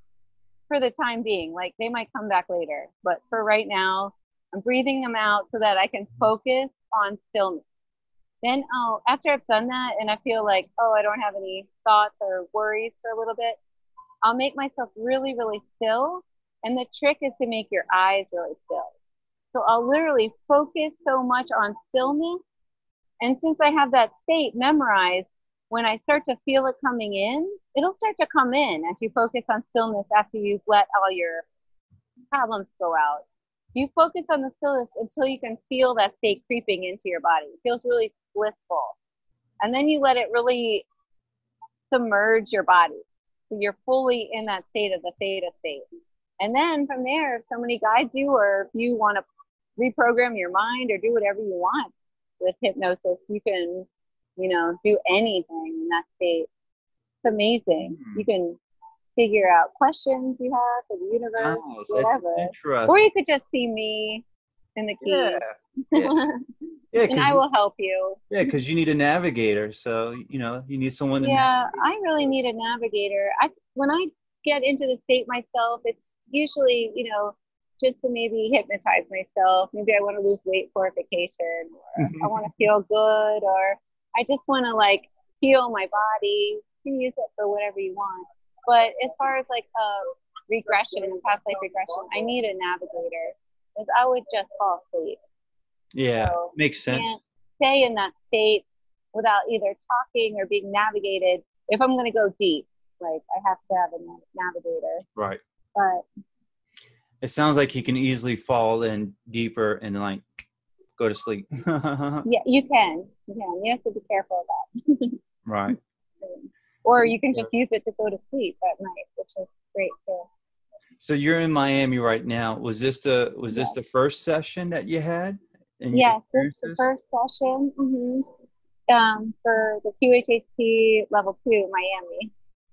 for the time being. Like they might come back later, but for right now, I'm breathing them out so that I can focus on stillness. Then, oh, after I've done that and I feel like, oh, I don't have any thoughts or worries for a little bit, I'll make myself really, really still. And the trick is to make your eyes really still. So I'll literally focus so much on stillness and since I have that state memorized, when I start to feel it coming in, it'll start to come in as you focus on stillness after you've let all your problems go out. You focus on the stillness until you can feel that state creeping into your body. It feels really blissful. And then you let it really submerge your body. So you're fully in that state of the theta state. And then from there, if somebody guides you or if you want to reprogram your mind or do whatever you want, with hypnosis, you can, you know, do anything in that state. It's amazing. Hmm. You can figure out questions you have for the universe, Oh, whatever. Or you could just see me in the yeah, key. yeah. yeah, and I will help you. Yeah, because you need a navigator. So you know, you need someone to. Yeah, navigate. I really need a navigator. I when I get into the state myself, it's usually, you know, just to maybe hypnotize myself. Maybe I want to lose weight for a vacation, or I want to feel good, or I just want to like heal my body. You can use it for whatever you want. But as far as like uh, regression and past life regression, I need a navigator because I would just fall asleep. Yeah, So, makes sense. stay in that state without either talking or being navigated. If I'm going to go deep, like I have to have a navigator. Right. But It sounds like you can easily fall in deeper and like go to sleep. yeah, you can. You can. You have to be careful of that. right. or you can just use it to go to sleep at night, which is great too. So you're in Miami right now. Was this the was this Yes. the first session that you had? And Yes, this is the first session mm-hmm. um, for the QHHT level two in Miami.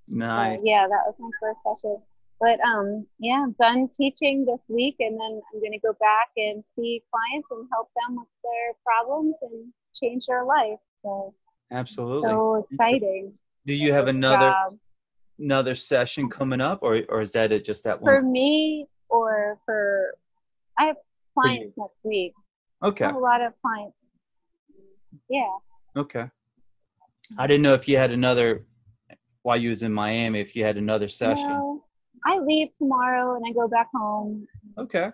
So, Nice. yeah, that was my first session. But um, yeah, I'm done teaching this week, and then I'm going to go back and see clients and help them with their problems and change their life. So Absolutely. so exciting. Do you have another job. another session coming up, or or is that it? Just that one? for me or for I have clients next week. I Okay. have a lot of clients. Yeah. Okay. I didn't know if you had another while you was in Miami. If you had another session. No, I leave tomorrow and I go back home, Okay.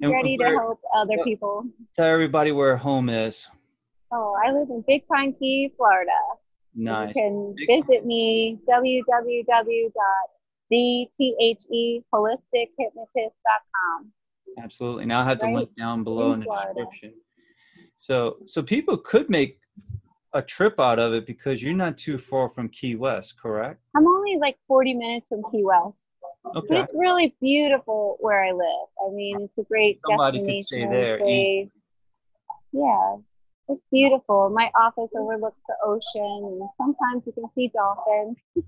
And ready to help other what- people. Tell everybody where home is. Oh, I live in Big Pine Key, Florida. Nice. You can Big visit me www.thetholistichypnotist.com. Absolutely. Now I have the Right link down below in in the Florida. description. So so people could make a trip out of it because you're not too far from Key West, correct? I'm only like 40 minutes from Key West. Okay. But it's really beautiful where I live. I mean, it's a great Somebody could destination. stay there, place. Yeah, it's beautiful. My office overlooks the ocean, and sometimes you can see dolphins.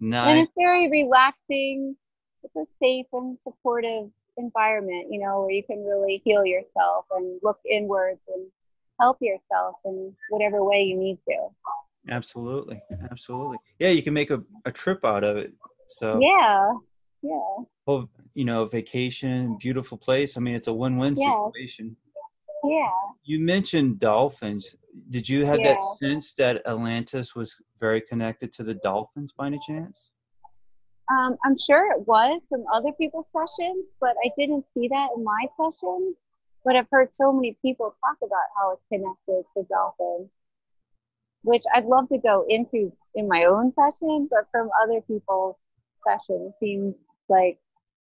nice. And it's very relaxing. It's a safe and supportive environment, you know, where you can really heal yourself and look inwards and help yourself in whatever way you need to. Absolutely. Absolutely. Yeah, you can make a, a trip out of it. So Yeah, yeah. whole- you know, vacation, beautiful place. I mean, it's a win-win Yes. situation. Yeah. You mentioned dolphins. Did you have Yeah. that sense that Atlantis was very connected to the dolphins by any chance? Um, I'm sure it was from other people's sessions, but I didn't see that in my session. But I've heard so many people talk about how it's connected to dolphins, which I'd love to go into in my own session, but from other people's sessions, seems like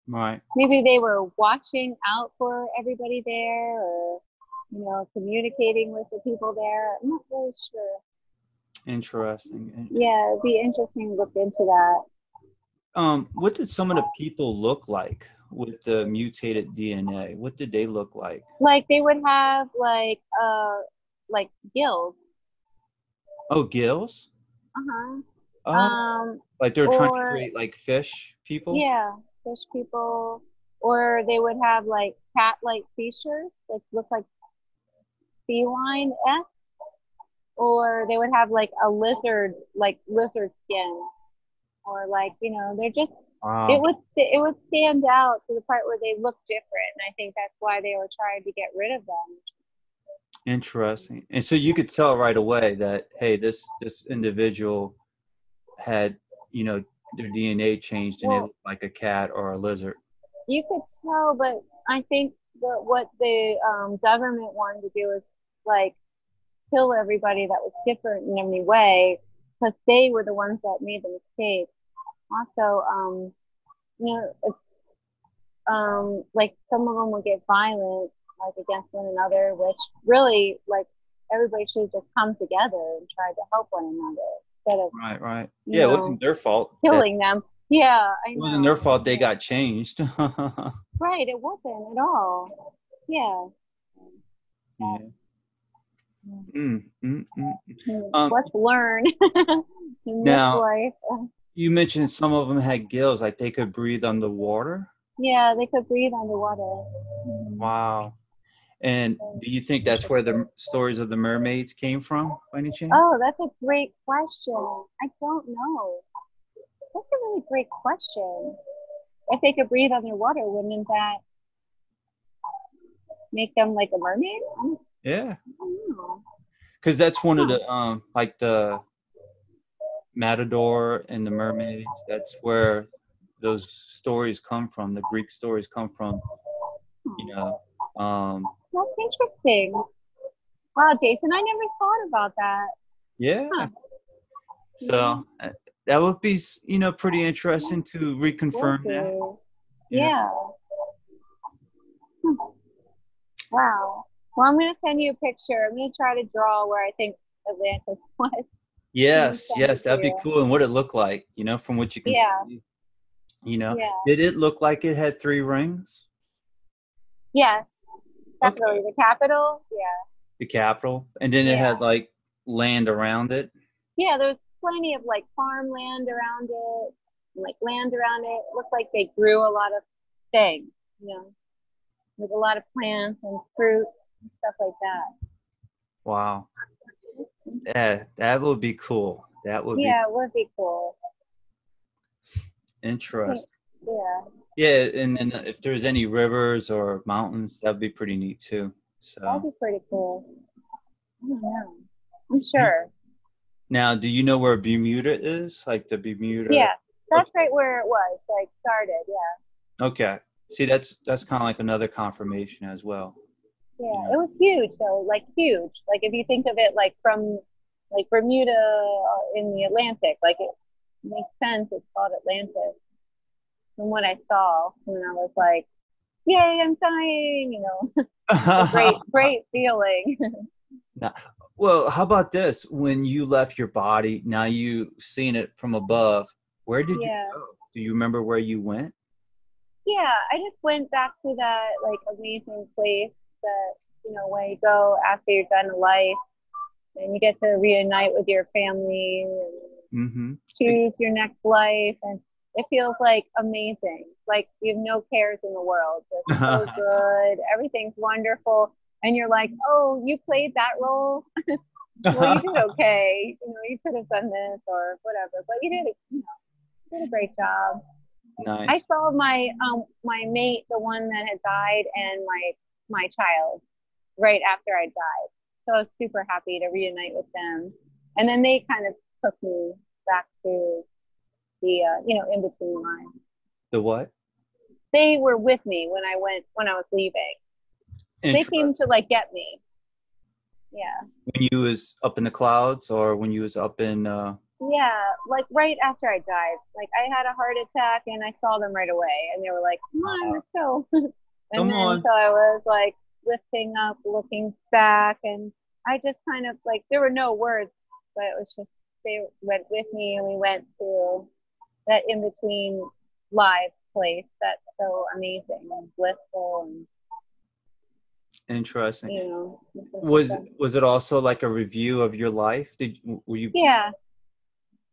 Right. maybe they were watching out for everybody there or, you know, communicating with the people there. I'm not really sure. Interesting. And, Yeah, it'd be interesting to look into that. Um, what did some of the people look like with the mutated DNA? What did they look like? like they would have like uh like gills Oh, gills? uh-huh Oh, um like they're trying to create like fish people? yeah fish people or they would have like cat like features like look like feline s or they would have like a lizard like lizard skin or like you know they're just Wow. it would it would stand out to the part where they look different and i think that's why they were trying to get rid of them Interesting. And so you could tell right away that hey, this this individual had you know their DNA changed and Well- looked like a cat or a lizard. you could tell, but I think the what the um, government wanted to do is like kill everybody that was different in any way because they were the ones that made the mistake. Also, um, you know, um, like some of them would get violent, like against one another, which really, like, everybody should just come together and try to help one another instead of Right, right. Yeah, it wasn't their fault. that- killing them. Yeah, I It wasn't their fault they got changed. Right, it wasn't at all. Yeah. Yeah. Mm, mm, mm. Hmm, Um, Let's learn in now- this life. You mentioned some of them had gills, like they could breathe underwater. Yeah, they could breathe underwater. Wow. And do you think that's where the stories of the mermaids came from, by any chance? Oh, that's a great question. I don't know. That's a really great question. If they could breathe underwater, wouldn't that make them like a mermaid? Yeah, I don't know. because that's one of the um, like the Matador and the mermaids. That's where those stories come from. The Greek stories come from. You know. Um, That's interesting. Wow, Jason, I never thought about that. yeah. Huh. So uh, that would be, you know, pretty interesting to reconfirm that. Okay. Yeah. Hmm. Wow. Well, I'm going to send you a picture. I'm going to try to draw where I think Atlantis was. Yes, yes, that'd be cool. And what it looked like, you know, from what you can Yeah. see. You know, Yeah. did it look like it had three rings? Yes. Okay. Definitely. The capital. Yeah. The capital, and then it had like land around it. Yeah, there was plenty of like farmland around it, like land around it. It looked like they grew a lot of things, you know, with a lot of plants and fruit and stuff like that. Wow. Yeah, that would be cool. That would Yeah, it would be cool. be interesting. Yeah. Yeah, and then if there's any rivers or mountains, that'd be pretty neat too. So that'd be pretty cool. I don't know. I'm sure. now, do you know where Bermuda is? Like the Bermuda? Yeah, that's right where it was. Like started. Yeah, Okay. See, that's that's kind of like another confirmation as well. Yeah. Yeah. It was huge though. Like huge. Like if you think of it like from like Bermuda uh, in the Atlantic, like it makes sense. It's called Atlantis. From what I saw when I was like, "Yay, I'm dying!" You know, great, great feeling. Well, how about this? When you left your body, now you seen it from above. Where did Yeah. you go? Do you remember where you went? yeah, I just went back to that like amazing place that you know when you go after you're done in life and you get to reunite with your family and Mm-hmm. choose your next life and it feels like amazing. Like you have no cares in the world. It's so good. Everything's wonderful. And you're like oh you played that role? Well you did okay. You know you could have done this or whatever. But you did you know you did a great job. Nice. I saw my um my mate, the one that had died, and my my child right after I died. So I was super happy to reunite with them. And then they kind of took me back to the uh, you know in between lines. the what? They were with me when I went when I was leaving. They came to like get me. Yeah. When you was up in the clouds, or when you was up in? uh Yeah, like right after I died. Like I had a heart attack and I saw them right away and they were like, Come on, let's go. and Come then on. so I was like lifting up, looking back and I just kind of like there were no words, but it was just they went with me and we went to that in between live place that's so amazing and blissful and Interesting. you know Was was it also like a review of your life? Did were you? Yeah.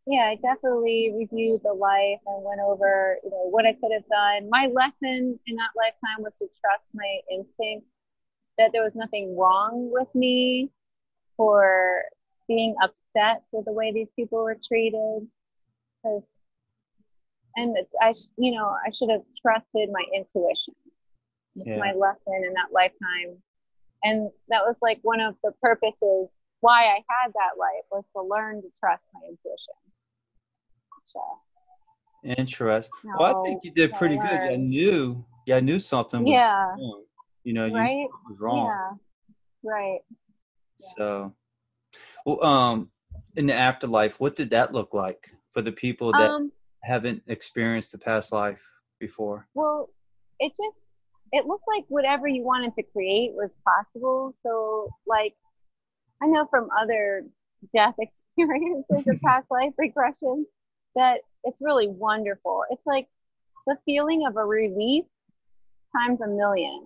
Yeah, I definitely reviewed the life and went over, you know, what I could have done. My lesson in that lifetime was to trust my instinct that there was nothing wrong with me for being upset with the way these people were treated. and I, you know, I should have trusted my intuition. Yeah. my lesson in that lifetime. And that was like one of the purposes why I had that life was to learn to trust my intuition. So, Interesting. Well, I think you did pretty good. I knew. Yeah, I knew something was yeah, wrong. You know, you right? was wrong. Yeah, right. Yeah. So, well, um, in the afterlife, what did that look like for the people that Um, haven't experienced the past life before? well, it just it looked like whatever you wanted to create was possible. So, like, I know from other death experiences or past life regressions that it's really wonderful. It's like the feeling of a relief times a million.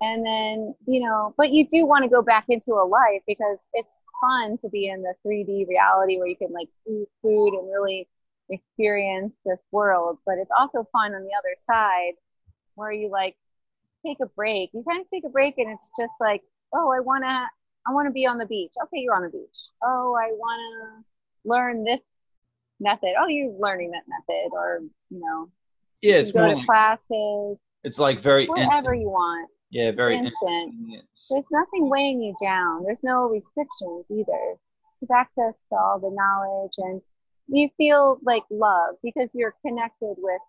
and then you know but you do want to go back into a life because it's fun to be in the 3d reality where you can like eat food and really experience this world but it's also fun on the other side where you like take a break you kind of take a break and it's just like oh i want to i want to be on the beach okay you're on the beach oh i want to learn this method oh you're learning that method or you know Yeah, it's go to like, classes it's like very whatever instant. you want Yeah, very instant. instantaneous. there's nothing weighing you down. There's no restrictions either. There's access to all the knowledge and you feel like love because you're connected with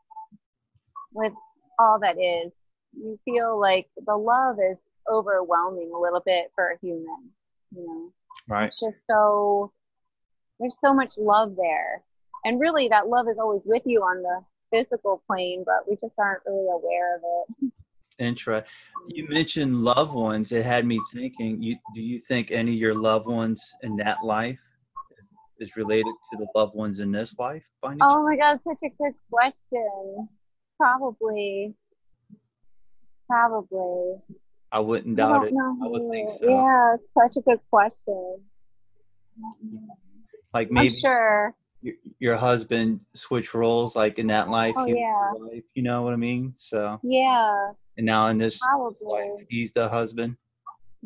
with all that is. You feel like the love is overwhelming a little bit for a human, you know. Right. It's just so there's so much love there. And really that love is always with you on the physical plane, but we just aren't really aware of it. Interest. You mentioned loved ones. It had me thinking. You do you think any of your loved ones in that life is related to the loved ones in this life? Oh my god, such a good question. Probably. Probably. I wouldn't I doubt don't it. know. I would think so. Yeah, such a good question. Like I'm sure. Your, your husband switch roles, like in that life. Oh, yeah. wife, you know what I mean? So, Yeah, and now in this probably. life, he's the husband.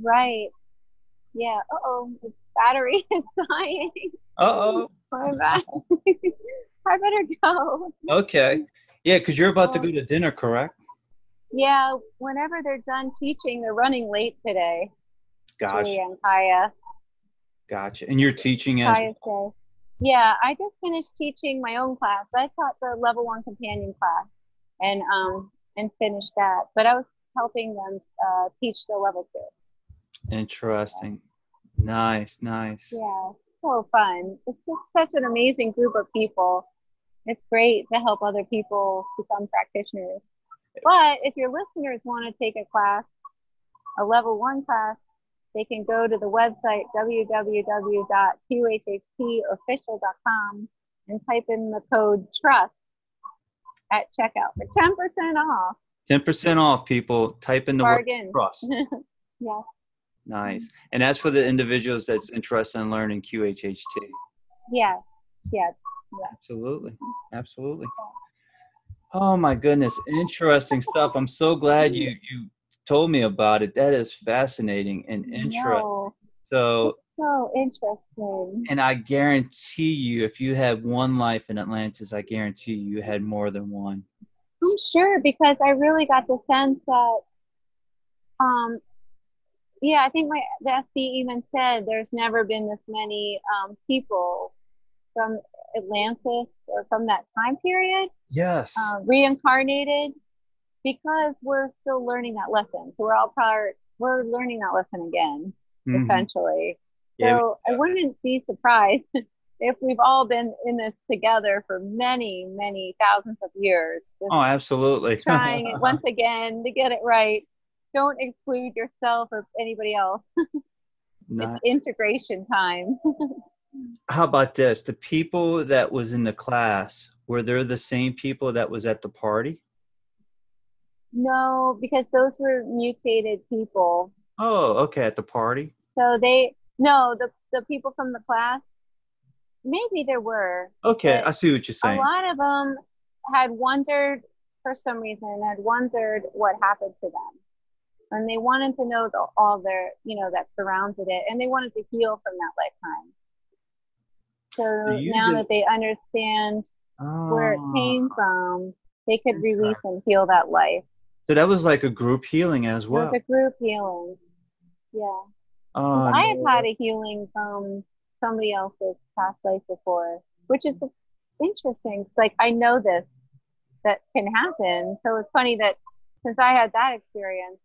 Right. Yeah. Uh oh, the battery is dying. Uh oh. My bad. I better go. Okay. Yeah, because you're about to Oh. go to dinner, correct? Yeah, whenever they're done teaching, they're running late today. Gosh, and Kaya. gotcha. And you're teaching as Kaya's day. Yeah, I just finished teaching my own class. I taught the level one companion class and um and finished that. But I was helping them uh, teach the level two. interesting. Nice, nice. Yeah, so fun. It's just such an amazing group of people. It's great to help other people become practitioners. But if your listeners want to take a class, a level one class, they can go to the website www.qhhtofficial.com and type in the code TRUST at checkout for 10% off. 10% off, people. Type in the word Bargain. trust. yeah. Nice. And as for the individuals that's interested in learning QHHT. Yeah. Yeah. Absolutely. Absolutely. Oh my goodness. Interesting stuff. I'm so glad you you told me about it. That is fascinating and interesting. No, So so interesting. and I guarantee you if you had one life in Atlantis, I guarantee you you had more than one. I'm sure because I really got the sense that, um, yeah, I think my the SC even said there's never been this many um, people from Atlantis or from that time period Yes. uh, reincarnated because we're still learning that lesson. So we're all part. We're learning that lesson again, Mhm. essentially. Yeah, So I wouldn't be surprised if we've all been in this together for many, many thousands of years. Oh, absolutely. trying it once again to get it right. Don't exclude yourself or anybody else. Nice. It's integration time. How about this? The people that was in the class were they the same people that was at the party? No, because those were mutated people. Oh, okay, at the party. So they no, the the people from the class. Maybe there were. Okay, I see what you're saying. A lot of them had wondered for some reason had wondered what happened to them. And they wanted to know the, all their, you know, that surrounded it, and they wanted to heal from that lifetime. So you now did- that they understand where it Oh. came from, they could release and heal that life. So that was like a group healing as It well. was a group healing. Yeah. Oh, I have no had a healing from somebody else's past life before, which is interesting. Like I know this that can happen. So it's funny that since I had that experience,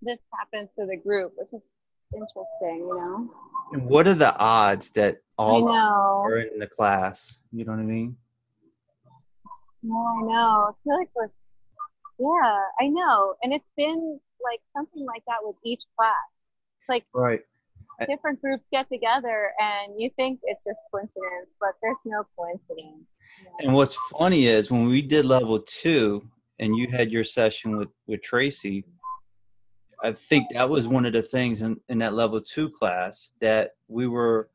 this happens to the group, which is interesting, you know. And what are the odds that all are in the class? You know what I mean? No, I know. I feel like we're yeah, I know. And it's been like something like that with each class. It's like Right. different groups get together and you think it's just coincidence, but there's no coincidence. And what's funny is when we did level two and you had your session with, with Tracy, I think that was one of the things in, in that level two class that we were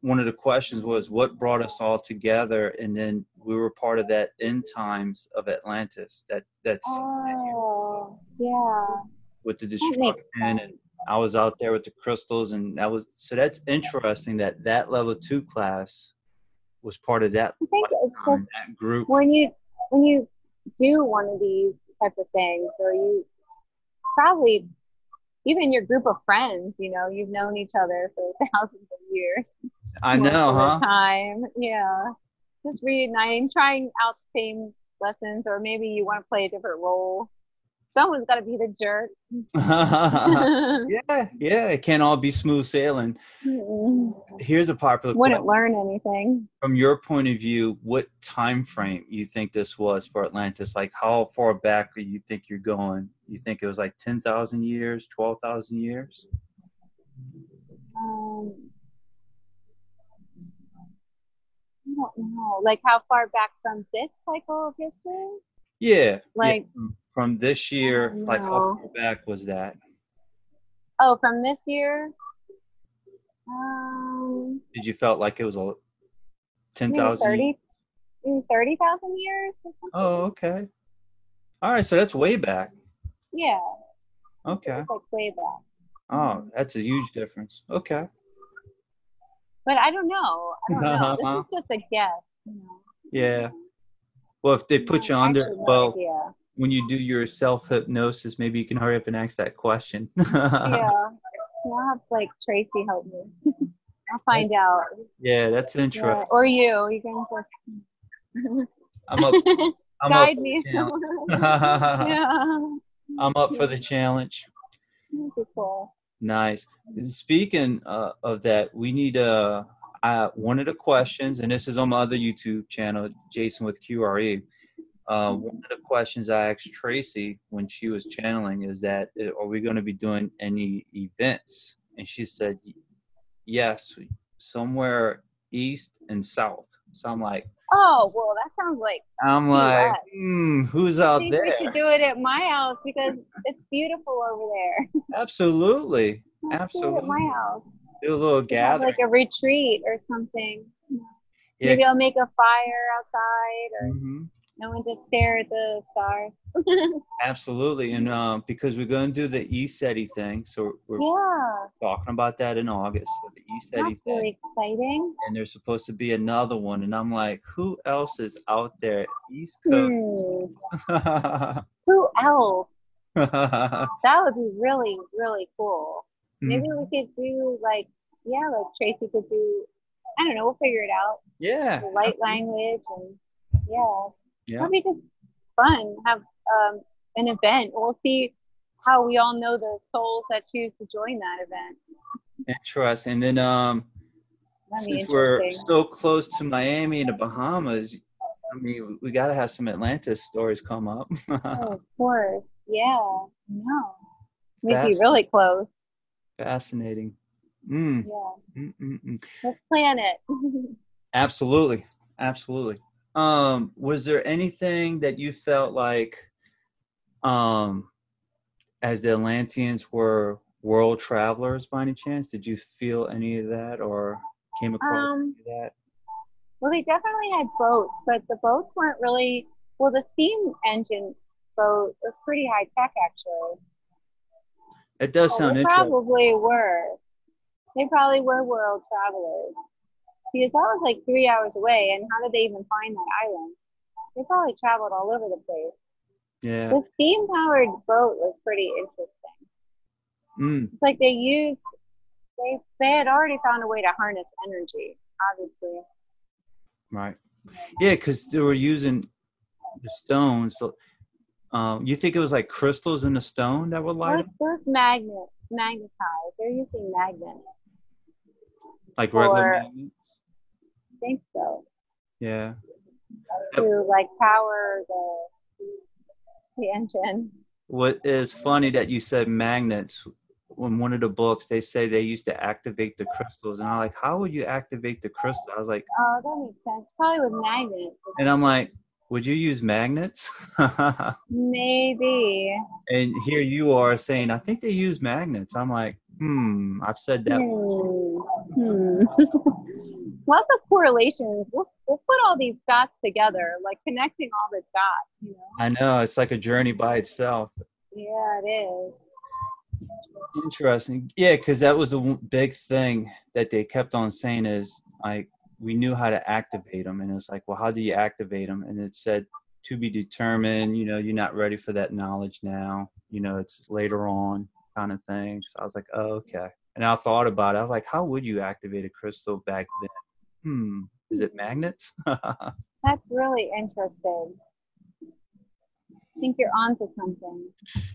one of the questions was what brought us all together? And then we were part of that end times of Atlantis that that's Oh, yeah. with the destruction and I was out there with the crystals and that was so that's interesting that that level two class was part of that I think it's just that group. when you when you do one of these type of things or you probably even your group of friends you know you've known each other for thousands of years I know huh? time. Yeah. Just reuniting trying out the same lessons or maybe you want to play a different role. Someone's got to be the jerk. Yeah yeah it can't all be smooth sailing. Here's a popular wouldn't question learn anything. from your point of view what time frame you think this was for atlantis? Like how far back do you think you're going? You think it was like 10000 years 12000 years? Um, I don't know. Like how far back from this cycle of history? yeah. Like- yeah, from- from this year like how far back was that? Oh, from this year? Um, did you felt like it was a maybe 10000 30, maybe 30,000 years or oh okay. All right so that's way back. Yeah, okay. like way back. oh that's a huge difference. Okay But I don't know. I don't know. this is just a guess. You know. yeah mm-hmm. well if they mm-hmm. put you Yeah, under no well idea. when you do your self hypnosis, maybe you can hurry up and ask that question. yeah. I'll have like Tracy help me. I'll find out. Yeah, that's Yeah. interesting. Or you. You can just I'm up. I'm guide up me. yeah. I'm up for the challenge. That'd be cool. Nice. Speaking uh, of that, we need uh, uh, one of the questions, and this is on my other YouTube channel, Jason with QRE. Uh, one of the questions I asked Tracy when she was channeling is that uh, are we going to be doing any events? And she said, yes, somewhere east and south. So I'm like, Oh, well, that sounds like I'm like, hmm, who's out there? we should do it at my house because it's beautiful over there. Absolutely, Let's at my house. Do a little gathering. like a retreat or something. Yeah. Maybe I'll make a fire outside or Mhm. No one just stare at the stars. Absolutely, and um, because we're going to do the East ESETI thing, so we're yeah, talking about that in August. So the that's ESETI thing, really exciting. and there's supposed to be another one, and I'm like, who else is out there? East Coast. Hmm. Who else? That would be really, really cool. Maybe Mm-hmm. we could do like, yeah, like Tracy could do. I don't know. We'll figure it out. yeah, The light language and yeah, yeah, be just fun. Have um, an event. We'll see how we all know the souls that choose to join that event. interesting. And then um, since we're so close to Miami and the Bahamas, I mean, we got to have some Atlantis stories come up. Oh, of course. Yeah. No. We'd be really close. Fascinating. Mm, Yeah. mm, mm, mm. Let's plan it. Absolutely, absolutely. Um, was there anything that you felt like, um, as the Atlanteans were world travelers by any chance? Did you feel any of that or came across Um, any of that? well, they definitely had boats, but the boats weren't really. Well, the steam engine boat was pretty high tech, actually. It does Well, sound they interesting. probably were. They probably were world travelers. Because that was like three hours away, and how did they even find that island? They probably traveled all over the place. Yeah. The steam powered boat was pretty interesting. Mm, It's like they used they they had already found a way to harness energy, obviously. right. Yeah, because they were using the stones. So, um, you think it was like crystals in the stone that were Those, those magnets magnetized. They're using magnets. like regular magnets? Think so. Yeah. To like power the the engine. What is funny that you said magnets. In one of the books, they say they used to activate the crystals, and I'm like, how would you activate the crystal? I was like, Oh, that makes sense. Probably with magnets. and I'm like, would you use magnets? Maybe. and here you are saying, I think they use magnets. I'm like, hmm, I've said that. Hmm. hmm. Lots of correlations. We'll, we'll put all these dots together, like connecting all the dots, you know? I know it's like a journey by itself. Yeah, it is. Interesting. Yeah, because that was a big thing that they kept on saying is like we knew how to activate them, and it's like, well, how do you activate them? And it said to be determined. You know, you're not ready for that knowledge now. You know, it's later on kind of thing. So I was like, oh, okay. And I thought about it. I was like, how would you activate a crystal back then? Hmm, is it magnets? That's really interesting. I think you're onto something.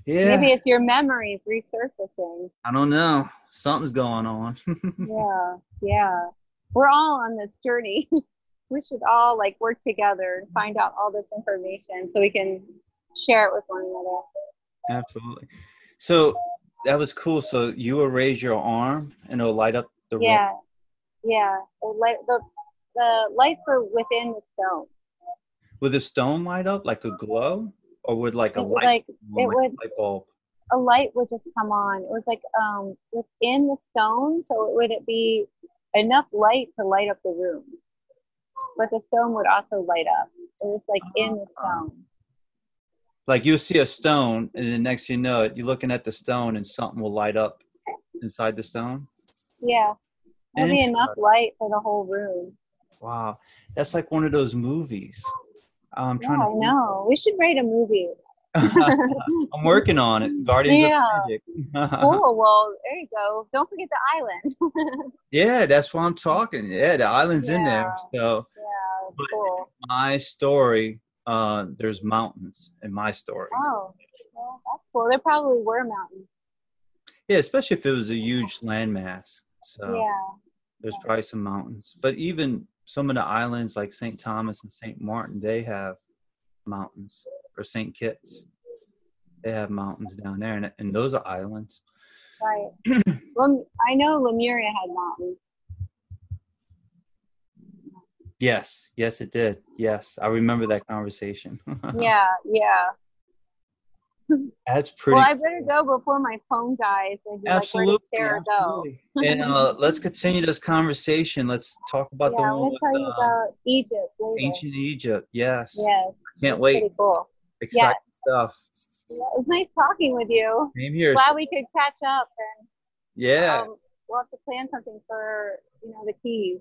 yeah. Maybe it's your memories resurfacing. I don't know. Something's going on. Yeah, yeah. We're all on this journey. we should all like work together and find out all this information so we can share it with one another. Absolutely. So that was cool. So you will raise your arm and it'll light up the room. Yeah. The light, the the lights were within the stone. Would the stone light up like a glow, or would like a It light, like it would a light bulb? a light would just come on. It was like um within the stone, so it would it be enough light to light up the room. But the stone would also light up. It was like in the stone. Like you'll see a stone, and the next you know it, you're looking at the stone, and something will light up inside the stone. Yeah. There'll be enough light for the whole room. Wow, that's like one of those movies. I'm Yeah, trying I to. know. We should write a movie. I'm working on it. Guardians Yeah. of Magic. cool. Well, there you go. Don't forget the island. yeah, that's what I'm talking. Yeah, the island's in there. So yeah, cool. my story, uh, there's mountains in my story. Oh, well, that's cool. There probably were mountains. Yeah, especially if it was a huge landmass. So Yeah. There's probably some mountains. But even some of the islands like St. Thomas and St. Martin, they have mountains. Or St. Kitts, they have mountains down there, and, and those are islands. Right. Lem- I know Lemuria had mountains. Yes, yes, it did. Yes, I remember that conversation. Yeah, yeah. That's pretty. Well, I better go before my phone dies. And absolutely. Like, Where did go? absolutely. and uh, let's continue this conversation. Let's talk about yeah, I'm the one with tell you uh, about Egypt later. ancient Egypt. Yes. Yes. Can't wait. Pretty cool. Exciting stuff. Yeah, it was nice talking with you. Same here. Glad we could catch up and yeah, um, we'll have to plan something for you know the Keys.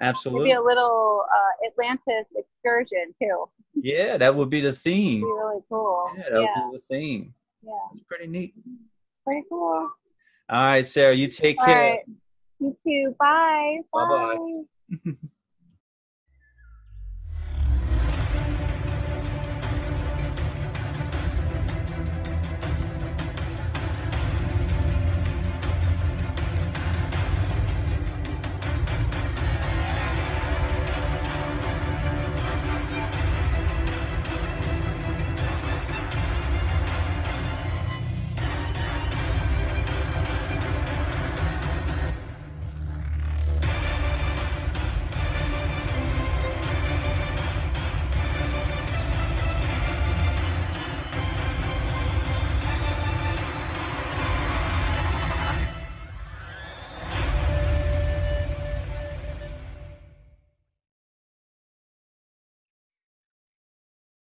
Maybe absolutely. a little uh, Atlantis excursion too. Yeah, that would be the It'd be really cool. Yeah, that yeah, would be the theme. yeah, It's pretty neat. pretty cool. All right, Sarah, you take All care. right. You too. Bye. Bye-bye. Bye.